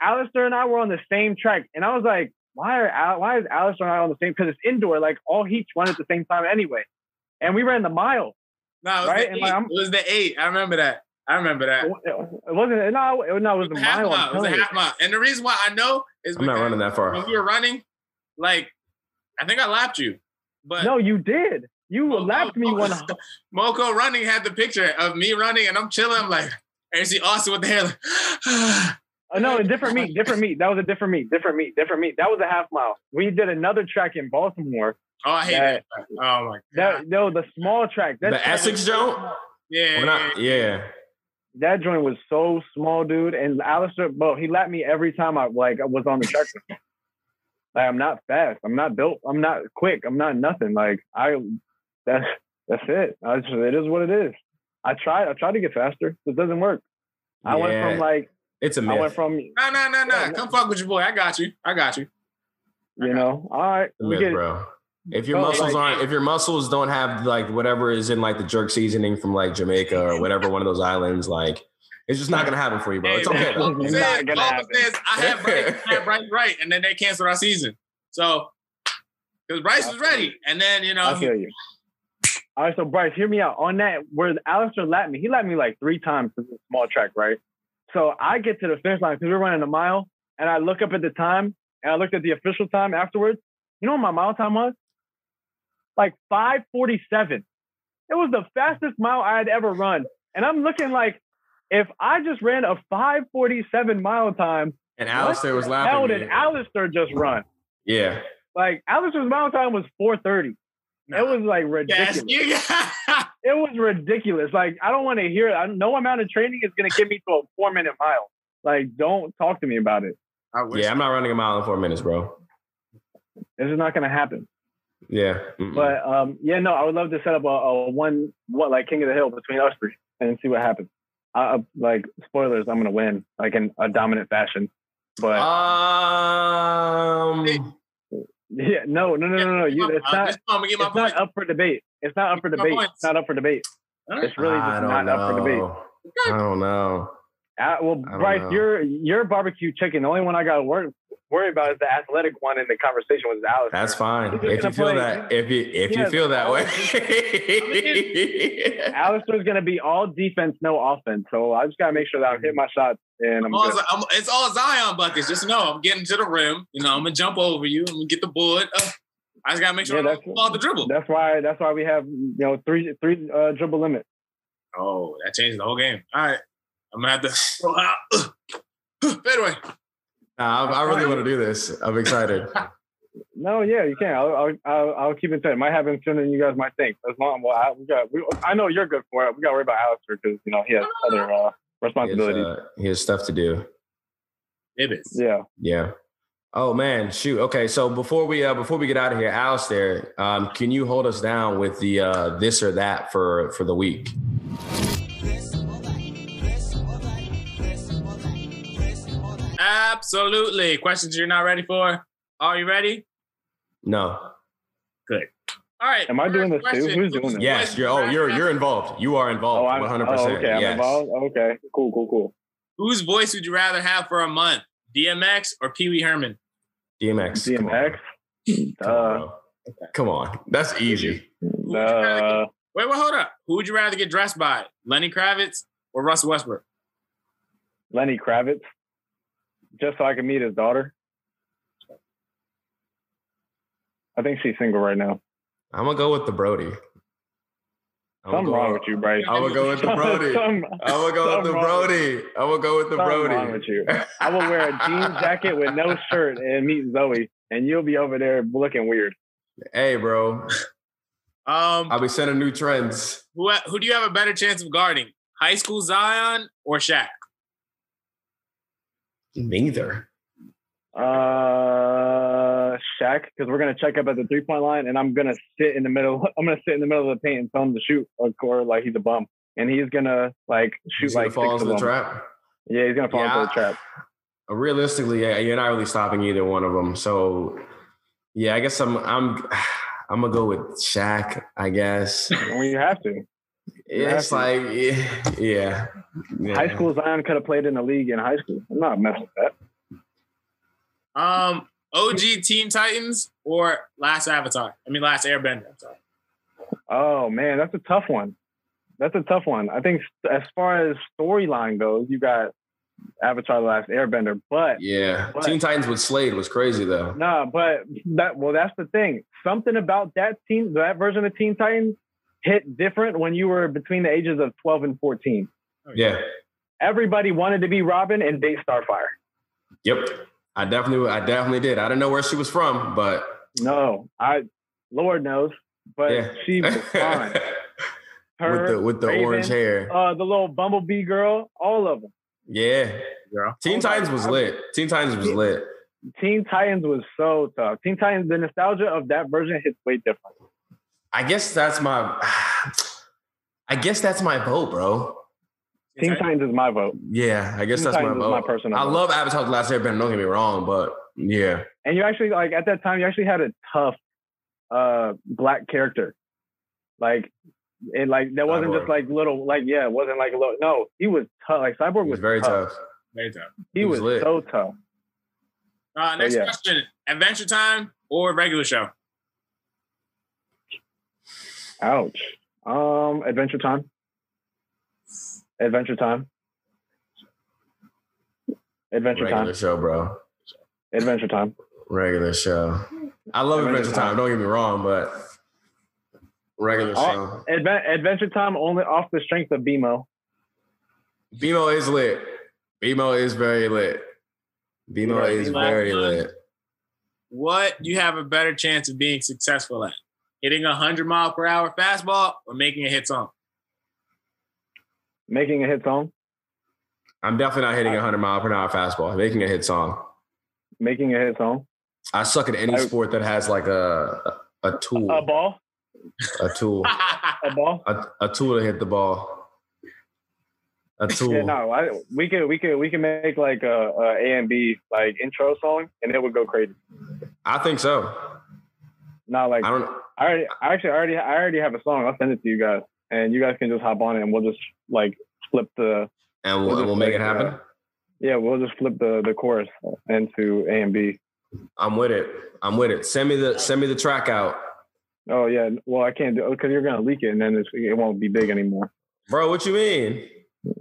Alistair and I were on the same track, and I was like, why are why is Alistair and I on the same? Because it's indoor. Like all heats run at the same time anyway, and we ran the mile. No, it was, right? the, eight. Like, it was the eight. I remember that. I remember that. It wasn't. No, it, no, it was, it was a mile. mile. It was a half mile. And the reason why I know is I'm not running that far. When we were running, like I think I lapped you. But no, you did. You Moko, lapped me one. Moko running had the picture of me running, and I'm chilling. I'm like, and see Austin with the hair. Like, oh, no, a different meet, different meet. That was a different meet, different meet, different meet. That was a half mile. We did another track in Baltimore. Oh, I hate that. that. Oh my god. That, no, the small track. That's the Essex joint. Yeah, not, yeah that joint was so small, dude. And Alistair, bro, he lapped me every time I like I was on the track. like I'm not fast. I'm not built. I'm not quick. I'm not nothing. Like I, that's that's it. I just, it is what it is. I tried. I tried to get faster. It doesn't work. I yeah. went from like it's a myth. I went from no no no no. Come fuck with your boy. I got you. I got you. I you got know. You. All right. We myth, bro. If your oh, muscles aren't, if your muscles don't have like whatever is in like the jerk seasoning from like Jamaica or whatever one of those islands, like it's just not gonna happen for you, bro. It's okay. Though. It's not gonna happen. Says, I have Bryce, I have Bryce right, and then they canceled our season. So because Bryce was ready, and then you know. I feel you. All right, so Bryce, hear me out on that. Where Alistair lapped me, he lapped me like three times because it's a small track, right? So I get to the finish line because we're running a mile, and I look up at the time, and I looked at the official time afterwards. You know what my mile time was? Like 547. It was the fastest mile I had ever run. And I'm looking like, if I just ran a 547 mile time, and Alistair was laughing. How did Alistair just run? Yeah. Like Alistair's mile time was 430. No. It was like ridiculous. Yes, it was ridiculous. Like I don't want to hear it. I, no amount of training is going to get me to a four minute mile. Like don't talk to me about it. yeah, I'm not running a mile in four minutes, bro. This is not going to happen. Yeah. Mm-mm. But um, yeah, no, I would love to set up a, a one what like King of the Hill between us three and see what happens. Uh, like spoilers, I'm gonna win like in a dominant fashion. But um, yeah, no, no, no, no, no. You, it's not. Just I'm gonna get my It's not point. up for debate. It's not up for Give me my debate. It's not up for debate. It's really just don't not up for debate. I don't know. Uh, well, I don't Bryce, know. your your barbecue chicken. The only one I got to worry worry about is the athletic one in the conversation with Alex. That's fine. If you feel gonna that, if you if you feel that way. Alistair's going to be all defense, no offense. So I just got to make sure that I hit my shots and I'm I'm all, good. I'm, it's all Zion buckets. Just know I'm getting to the rim. You know, I'm gonna jump over you. I'm gonna get the board. Uh, I just gotta make sure Yeah, I that's- don't fall the dribble. That's why. That's why we have you know three three uh, dribble limit. Oh, that changes the whole game. All right, I'm gonna have to throw out. Fade away. Nah, I, I really want to do this. I'm excited. No, yeah, you can. I'll I'll, I'll, I'll keep in touch. It might happen sooner than you guys might think. As long well, I, we got. We, I know you're good for it. We got to worry about Alistair because you know he has other uh, He has, responsibilities. uh, he has stuff to do. Ibis. yeah. Yeah. Oh man, shoot. Okay, so before we uh before we get out of here, Alistair, um, can you hold us down with the uh this or that for for the week? Absolutely. Questions you're not ready for? Are you ready? No. Good. All right. Am I doing first this too? Who's doing this? Yes, you're oh you're you're involved. You are Oh, involved. I'm One hundred oh, percent. okay. I'm Yes. involved. Okay. Cool. Cool. Cool. Whose voice would you rather have for a month? DMX or Pee Wee Herman? DMX. DMX. Come on, Uh. Come on. That's easy. uh, Wait, wait, hold up. Who would you rather get dressed by? Lenny Kravitz or Russell Westbrook? Lenny Kravitz. Just so I can meet his daughter. I think she's single right now. I'm gonna go with the Brody. I'm gonna Something go- wrong with you, Bryce. I'm gonna go with the Brody. I'm gonna go with the Brody. I'm gonna go with the Brody. wrong with you. I will wear a jean jacket with no shirt and meet Zoe, and you'll be over there looking weird. Hey, bro. Um, I'll be sending new trends. who who do you have a better chance of guarding? High school Zion or Shaq? Neither. Uh, Shaq, because we're gonna check up at the three point line, and I'm gonna sit in the middle. I'm gonna sit in the middle of the paint and tell him to shoot, or, or like he's a bum, and he's gonna like shoot He's gonna like fall into the trap. Yeah, he's gonna fall Yeah. into the trap. Realistically, yeah, you're not really stopping either one of them. So, yeah, I guess I'm I'm I'm gonna go with Shaq. I guess Well, you have to. It's like yeah, yeah. yeah. High school Zion could have played in the league in high school. I'm not messing with that. Um, OG Teen Titans or Last Avatar? I mean, Last Airbender. Sorry. Oh man, that's a tough one. That's a tough one. I think as far as storyline goes, you got Avatar: The Last Airbender, but Yeah, But- Teen Titans with Slade was crazy though. no, but that well, that's the thing. Something about that team, that version of Teen Titans, hit different when you were between the ages of 12 and 14. Yeah, Everybody wanted to be Robin and date Starfire. yep. I definitely, I definitely did. I didn't know where she was from, but No, I, Lord knows, but yeah, she was fine. Her, with the with the Raven, orange hair. uh, the little bumblebee girl, all of them. Yeah, Girl. Teen Oh Titans was God. lit. Teen Titans was lit. Teen Titans was so tough. Teen Titans, the nostalgia of that version hits way different. I guess that's my. I guess that's my vote, bro. Teen Titans is my vote. Yeah, I guess Teen that's my Titans is vote. my personal I vote. love Avatar: The Last Airbender. Don't get me wrong, but yeah, And you actually like at that time, you actually had a tough uh black character. Like it like that wasn't Cyborg. just like little like yeah, it wasn't like a little no, he was tough. Like Cyborg was, was very tough. Very tough. He, He was, was so tough. Uh, next yeah. question: Adventure Time or regular show? Ouch. Um Adventure Time. Adventure Time. Adventure Regular Time. show, bro. Adventure Time. Regular show. I love Adventure Adventure Time. Time. Don't get me wrong, but regular Oh. show. Adve- Adventure Time only off the strength of BMO. BMO is lit. BMO is very lit. BMO is very lit. What you have a better chance of being successful at? Hitting a hundred mile per hour fastball or making a hit song? Making a hit song. I'm definitely not hitting a 100 mile per hour fastball. Making a hit song. Making a hit song. I suck at any sport that has like a a tool, A ball, a tool, a ball. a, a tool to hit the ball. A tool. Yeah, no, I, we could we could we could make like a, a A and B like intro song, and it would go crazy. I think so. Not like I don't. I already, I actually already, I already have a song. I'll send it to you guys, and you guys can just hop on it, and we'll just like flip the, And we'll, We'll we'll make it happen. uh, yeah, we'll just flip the the chorus into A and B. I'm with it. I'm with it. Send me the send me the track out, Oh yeah, well I can't do because you're gonna leak it, and then it's, it won't be big anymore. bro. What you mean?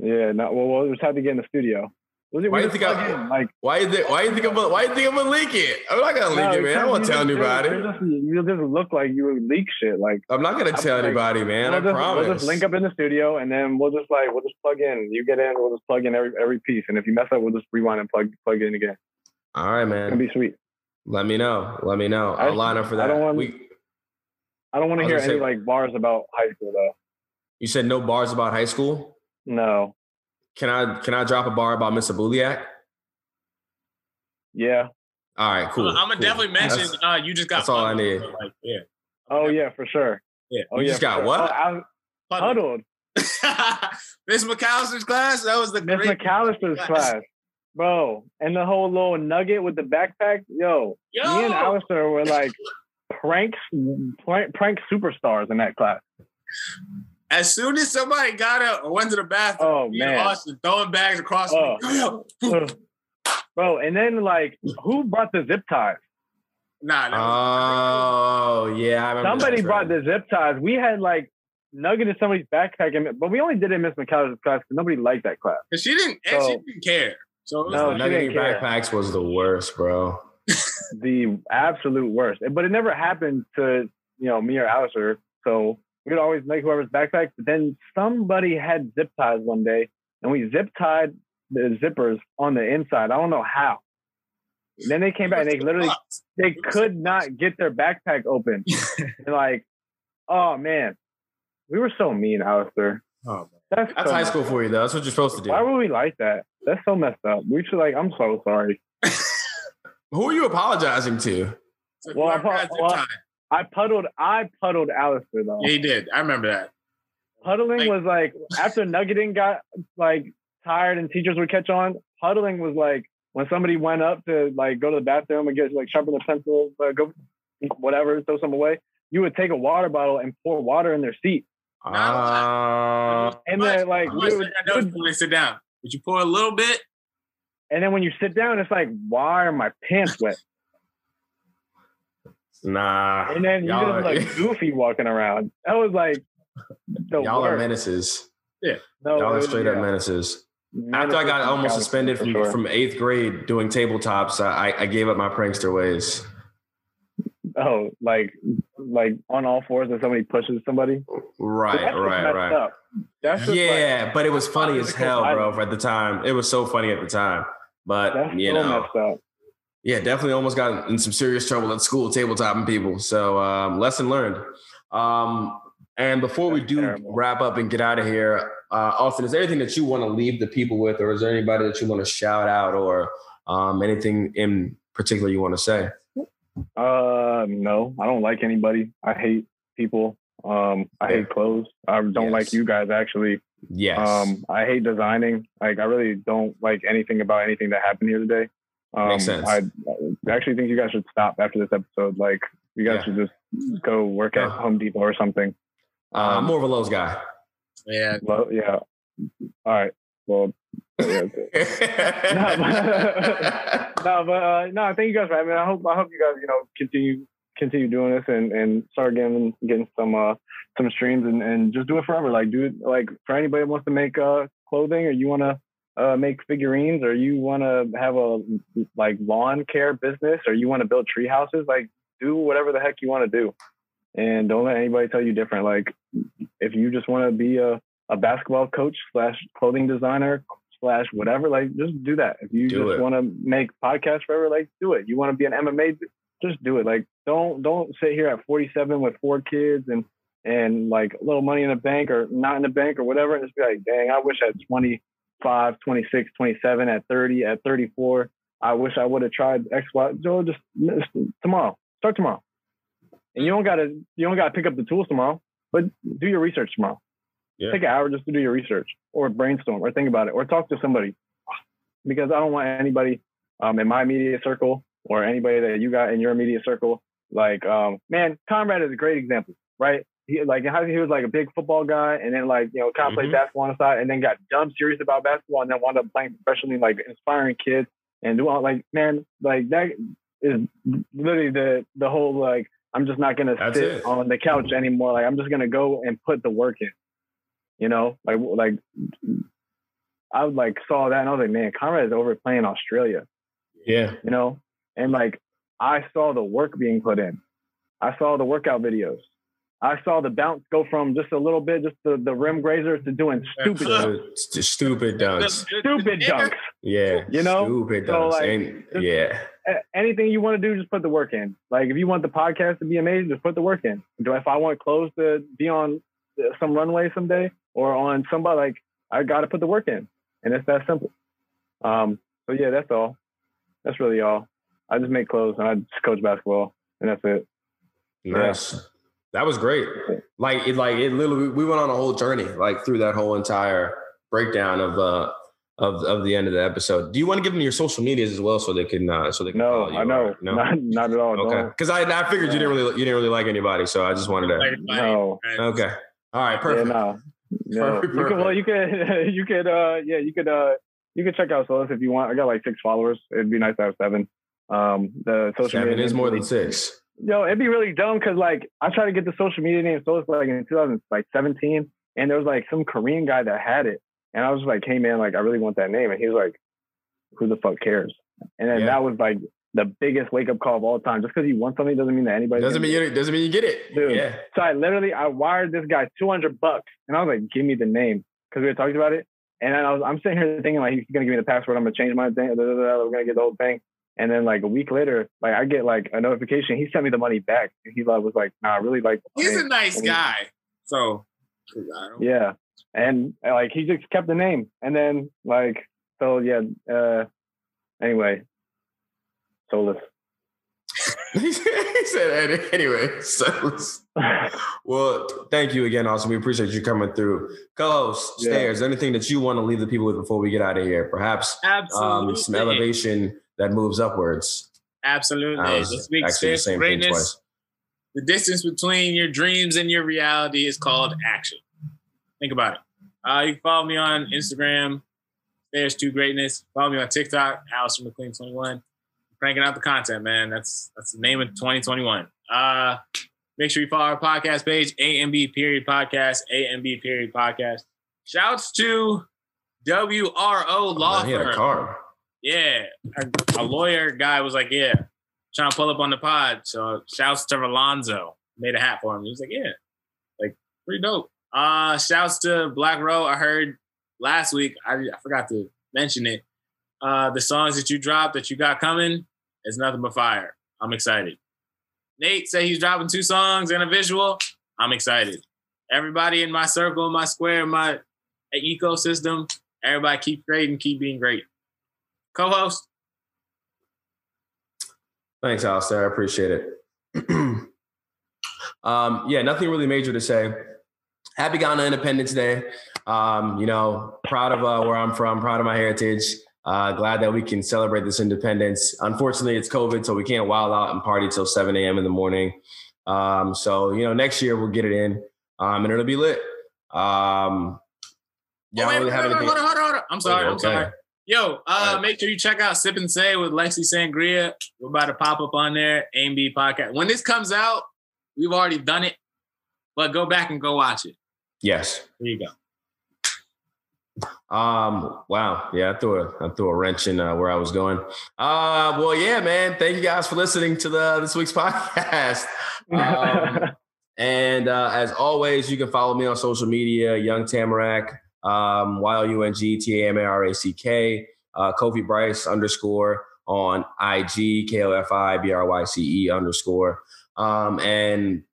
Yeah, no, well we'll just have to get in the studio. Why just you think I- in, like? Why you think? Why you think I'm? gonna- Why you think I'm gonna leak it? I'm not gonna leak no, it, man. I to tell anybody. you're just- You just look like you would leak shit. Like I'm not gonna I'm tell like, anybody, man. I we'll, just, promise. we'll just link up in the studio, and then we'll just like we'll just plug in. You get in, we'll just plug in every every piece, and if you mess up, we'll just rewind and plug plug in again. All right, It's gonna man. be sweet. Let me know. Let me know. I I'll line up for that. I don't want- we, I don't want to hear any say- like bars about high school though. you said no bars about high school. No. Can I can I drop a bar about Mr. Buliak? Yeah. All right, cool. I'm gonna cool. definitely mention. Uh, you just got. that's all I need. Like, yeah. Oh yeah, for sure. Yeah. Oh You yeah. just got sure. what? Oh, I was Puddled. huddled. Miss McAllister's class. That was the Miss great McAllister's class. Bro, and the whole little nugget with the backpack, yo, Yo! me and Alistair were like pranks, prank, prank superstars in that class. As soon as somebody got up and went to the bathroom, Oh, me and man. Austin throwing bags across. Oh. the Bro, and then like, who brought the zip ties? Nah, that was- Oh yeah, I remember. Somebody that brought trend. the zip ties. We had like nugget in somebody's backpack, and, but we only did it in Miss McAllister's class because nobody liked that class. 'cause she didn't. and she So- didn't care. So it was No, like, she Nugget didn't care. backpacks was the worst, bro. the absolute worst. But it never happened to you know me or Alistair. So we'd always make whoever's backpack. But then somebody had zip ties one day, and we zip tied the zippers on the inside. I don't know how. And then they came back and they literally they could not get their backpack open. and like, oh man, we were so mean, Alistair. Oh, man. That's That's so high school for you, though. That's what you're supposed to do. Why were we like that? That's so messed up. We should like. I'm so sorry. Who are you apologizing to? So Well, whoever I- well, tie. I puddled. I puddled Alistair though. yeah, he did. I remember that. Puddling Like- was like after nuggeting got like tired and teachers would catch on. Puddling was like when somebody went up to like go to the bathroom and get like sharpen their pencil, uh, go whatever, throw some away. You would take a water bottle and pour water in their seat, Uh, and then like I you would, take that note before they sit down. But you pour a little bit. and then when you sit down, it's like, why are my pants wet? Nah. And then you Y'all just are- like goofy walking around. That was like the Y'all are worst. menaces. No, Y'all it are was- straight up yeah. menaces. Menaces After I got almost suspended from, sure. from eighth grade doing tabletops, I, I gave up my prankster ways. oh, like like on all fours and somebody pushes somebody. Right, That's right, messed right. up. That's just like, Yeah, but it was funny as hell, violence. bro. At the time, it was so funny at the time. But that's you know, messed up. Yeah, definitely almost got in some serious trouble at school tabletopping people. So um, lesson learned. Um, and before we do terrible. wrap up and get out of here, uh, Austin, is there anything that you want to leave the people with, or is there anybody that you want to shout out, or um, anything in particular you want to say? Uh, no, I don't like anybody. I hate people. Um, I hate clothes. I don't Yes. like you guys actually. Yes. Um, I hate designing. Like I really don't like anything about anything that happened here today. Um, Makes sense. I, I actually think you guys should stop after this episode. Like you guys Yeah. should just go work at Home Depot or something. Uh, I'm um, more of a Lowe's guy. Yeah. Well, yeah. All right. Well, yeah, no, but, no, but uh, no, thank you guys for having me. I hope I hope you guys, you know, continue continue doing this and and start getting getting some uh some streams and and just do it forever. Like do it like for anybody that wants to make uh clothing or you want to uh make figurines or you want to have a like lawn care business or you want to build tree houses, like do whatever the heck you want to do. And don't let anybody tell you different. Like if you just want to be a a basketball coach slash clothing designer slash whatever, like just do that. If you Do just want to make podcasts forever, like do it. You want to be an MMA, just do it. Like don't don't sit here at 47 with four kids and and like a little money in the bank or not in the bank or whatever, and just be like, dang, I wish at 25, 26, 27, at 30, at 34, I wish I would have tried X, Y. So just tomorrow. Start tomorrow. and you don't gotta you don't gotta pick up the tools tomorrow, but do your research tomorrow. Yeah. Take an hour just to do your research, or brainstorm, or think about it, or talk to somebody, because I don't want anybody um, in my immediate circle or anybody that you got in your immediate circle. Like, um, man, Conrad is a great example, right? He like how he was like a big football guy, and then like you know kind of played Mhm. basketball on the side, and then got dumb serious about basketball, and then wound up playing professionally, like inspiring kids and doing all like man, like that is literally the the whole like I'm just not gonna That's sit it. on the couch anymore. Like I'm just gonna go and put the work in. You know, like like I would like saw that and I was like, man, Conrad is overplaying Australia. Yeah. You know, and like I saw the work being put in. I saw the workout videos. I saw the bounce go from just a little bit, just the, the rim grazer to doing stupid, It's just stupid dunks. stupid dunks. Yeah. You know? Stupid So, dunks. like, and, yeah. Anything you want to do, just put the work in. Like if you want the podcast to be amazing, just put the work in. Do if I want clothes to be on uh, some runway someday or on somebody, like I got to put the work in, and it's that simple. Um. So yeah, that's all. That's really all. I just make clothes and I just coach basketball, and that's it. Nice. That was great. Like it, like it literally, we went on a whole journey, like through that whole entire breakdown of uh of of the end of the episode. Do you want to give them your social medias as well, so they can uh so they can No, follow you? I know, Or- No. not not at all. Okay. Don't. Because I I figured you didn't really you didn't really like anybody, so I just wanted to. No. Okay. All right. Yeah, Perfect. no. No. Perfect, You could, well, you could, you could, uh, yeah, you could, uh, you could check out Solus if you want. I got like six followers. It'd be nice to have seven. Um, the social Seven media is more than six. Yo, it'd be really dumb because like I tried to get the social media name Solus like in 2017, and there was like some Korean guy that had it, and I was like, hey man, like I really want that name, and he was like, who the fuck cares? And then Yeah. that was like the biggest wake up call of all time. Just because you want something doesn't mean that anybody Doesn't mean you doesn't mean you get it. Dude. Yeah. so I literally I wired this guy 200 bucks, and I was like, "Give me the name," because we had talked about it. And I was I'm sitting here thinking like he's gonna give me the password. I'm gonna change my thing. Da, da, da, we're gonna get the whole thing. And then like a week later, like I get like a notification. He sent me the money back. And he like was like, "Nah, I really like." He's a nice I mean, guy. So Yeah, and like he just kept the name, and then like so yeah. uh Anyway, Solus. he said anyway. So, well, thank you again, Austin. We appreciate you coming through. Co-host, Yeah. Stairs, anything that you want to leave the people with before we get out of here? Perhaps Absolutely. um, some elevation that moves upwards. Absolutely. I was This week's fifth same thing greatness. twice. The distance between your dreams and your reality is called action. Think about it. Uh, you can follow me on Instagram. Stairs two greatness. Follow me on TikTok, Alistair McLean 21. Cranking out the content, man. That's that's the name of 2021. Uh, make sure you follow our podcast page, ANB period podcast, ANB period podcast. Shouts to WRO Law Man, he had a Firm. Yeah, a, lawyer guy was like, "Yeah, trying to pull up on the pod." So shouts to Rolonzo, made a hat for him. He was like, "Yeah, like pretty dope." Uh, shouts to Black Row. I heard last week. I, I forgot to mention it. Uh, the songs that you dropped that you got coming is nothing but fire. I'm excited. Nate said he's dropping two songs and a visual. I'm excited. Everybody in my circle, my square, my ecosystem, everybody keep creating, keep being great. Co-host, Thanks, Alistair. I appreciate it. um, yeah, nothing really major to say. Happy Ghana Independence Day. Um, you know, proud of uh, where I'm from, proud of my heritage. Uh, glad that we can celebrate this independence. Unfortunately, it's COVID, so we can't wild out and party till 7 a.m. in the morning. Um, so, you know, next year we'll get it in um, and it'll be lit. Um, yeah, oh, wait, really on, anything. hold on, hold on, hold on. I'm sorry, I'm sorry. Yo, uh, Right. make sure you check out Sip and Say with Lexi Sangria. We're about to pop up on there, A&B podcast. When this comes out, we've already done it, but go back and go watch it. Yes. There you go. Um, wow. Yeah, I threw a I threw a wrench in uh, where I was going. Uh well, yeah, man. Thank you guys for listening to the this week's podcast. Um, and uh, as always, you can follow me on social media, Young Tamarack, um, Y O U N G T A M A R A C K, uh, Kofi Bryce underscore on IG, K O F I B R Y C E underscore. Um, and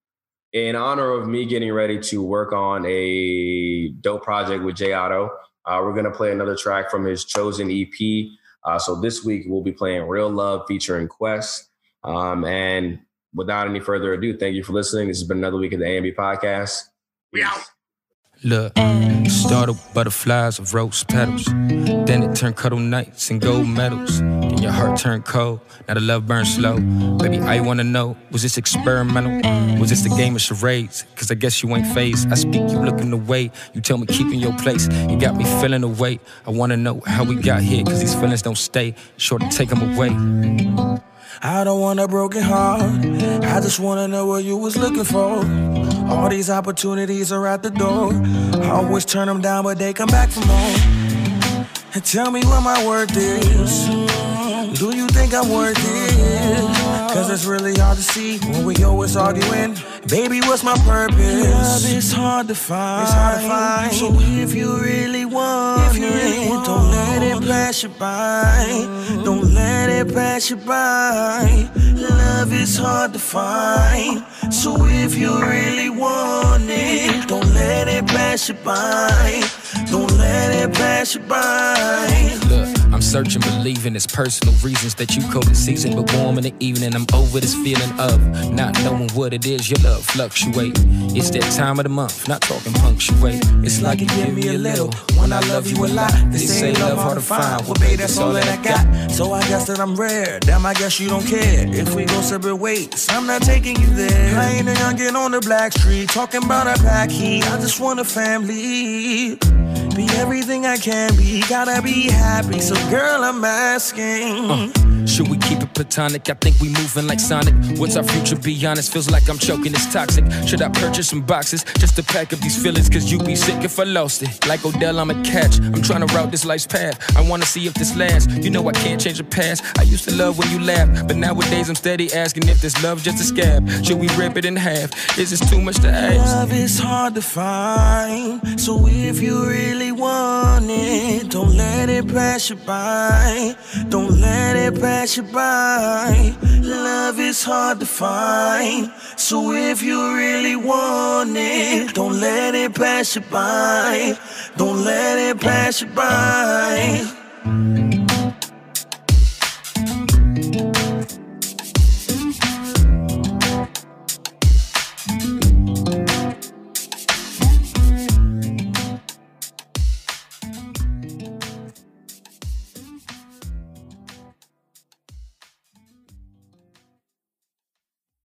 in honor of me getting ready to work on a dope project with Jay Addo, uh, we're going to play another track from his chosen EP. Uh, so this week we'll be playing Real Love featuring Quest. Um, and without any further ado, thank you for listening. This has been another week of the A&B podcast. We out. Look, started butterflies of rose petals. Then it turned cuddle nights and gold medals. Then your heart turned cold. Now the love burns slow. Baby, I wanna know, was this experimental? Was this a game of charades? Cause I guess you ain't phased. I speak, you looking away. You tell me keep in your place. You got me feeling away. I wanna know how we got here, cause these feelings don't stay. Sure to take them away. I don't want a broken heart. I just wanna know what you was looking for. All these opportunities are at the door. I always turn them down, but they come back for more. And tell me what my worth is. Do you think I'm worth it? Cause it's really hard to see when we always arguing. Baby, what's my purpose? Love is hard to find. It's hard to find. So if you really want if you really it, want. don't let it pass you by. Don't let it pass you by. Love is hard to find. So if you really want it, don't let it pass you by. Don't let it pass you by. Look. I'm searching, believing it's personal reasons that you cold the season, but warm in the evening. I'm over this feeling of not knowing what it is your love fluctuate. It's that time of the month, not talking punctuate. It's like you give me a little when I love you a lot. They say love hard to find, well, babe, that's all that I got. So I guess that I'm rare. Damn, I guess you don't care if we go separate ways. I'm not taking you there. I ain't a youngin' on the black street talking about a pack heat. I just want a family. Be everything I can be, gotta be happy. So, girl, I'm asking. Uh, should we keep it platonic? I think we moving like Sonic. What's our future? Be honest, feels like I'm choking, it's toxic. Should I purchase some boxes just to pack up these feelings? Cause you be sick if I lost it. Like Odell, I'm a catch. I'm trying to route this life's path. I wanna see if this lasts. You know I can't change the past. I used to love when you laughed, but nowadays I'm steady asking if this love just a scab. Should we rip it in half? Is this too much to ask? Love is hard to find. So if you really want it, don't let it pass you by. Don't let it pass you by. Love is hard to find. So if you really want it, don't let it pass you by. Don't let it pass you by.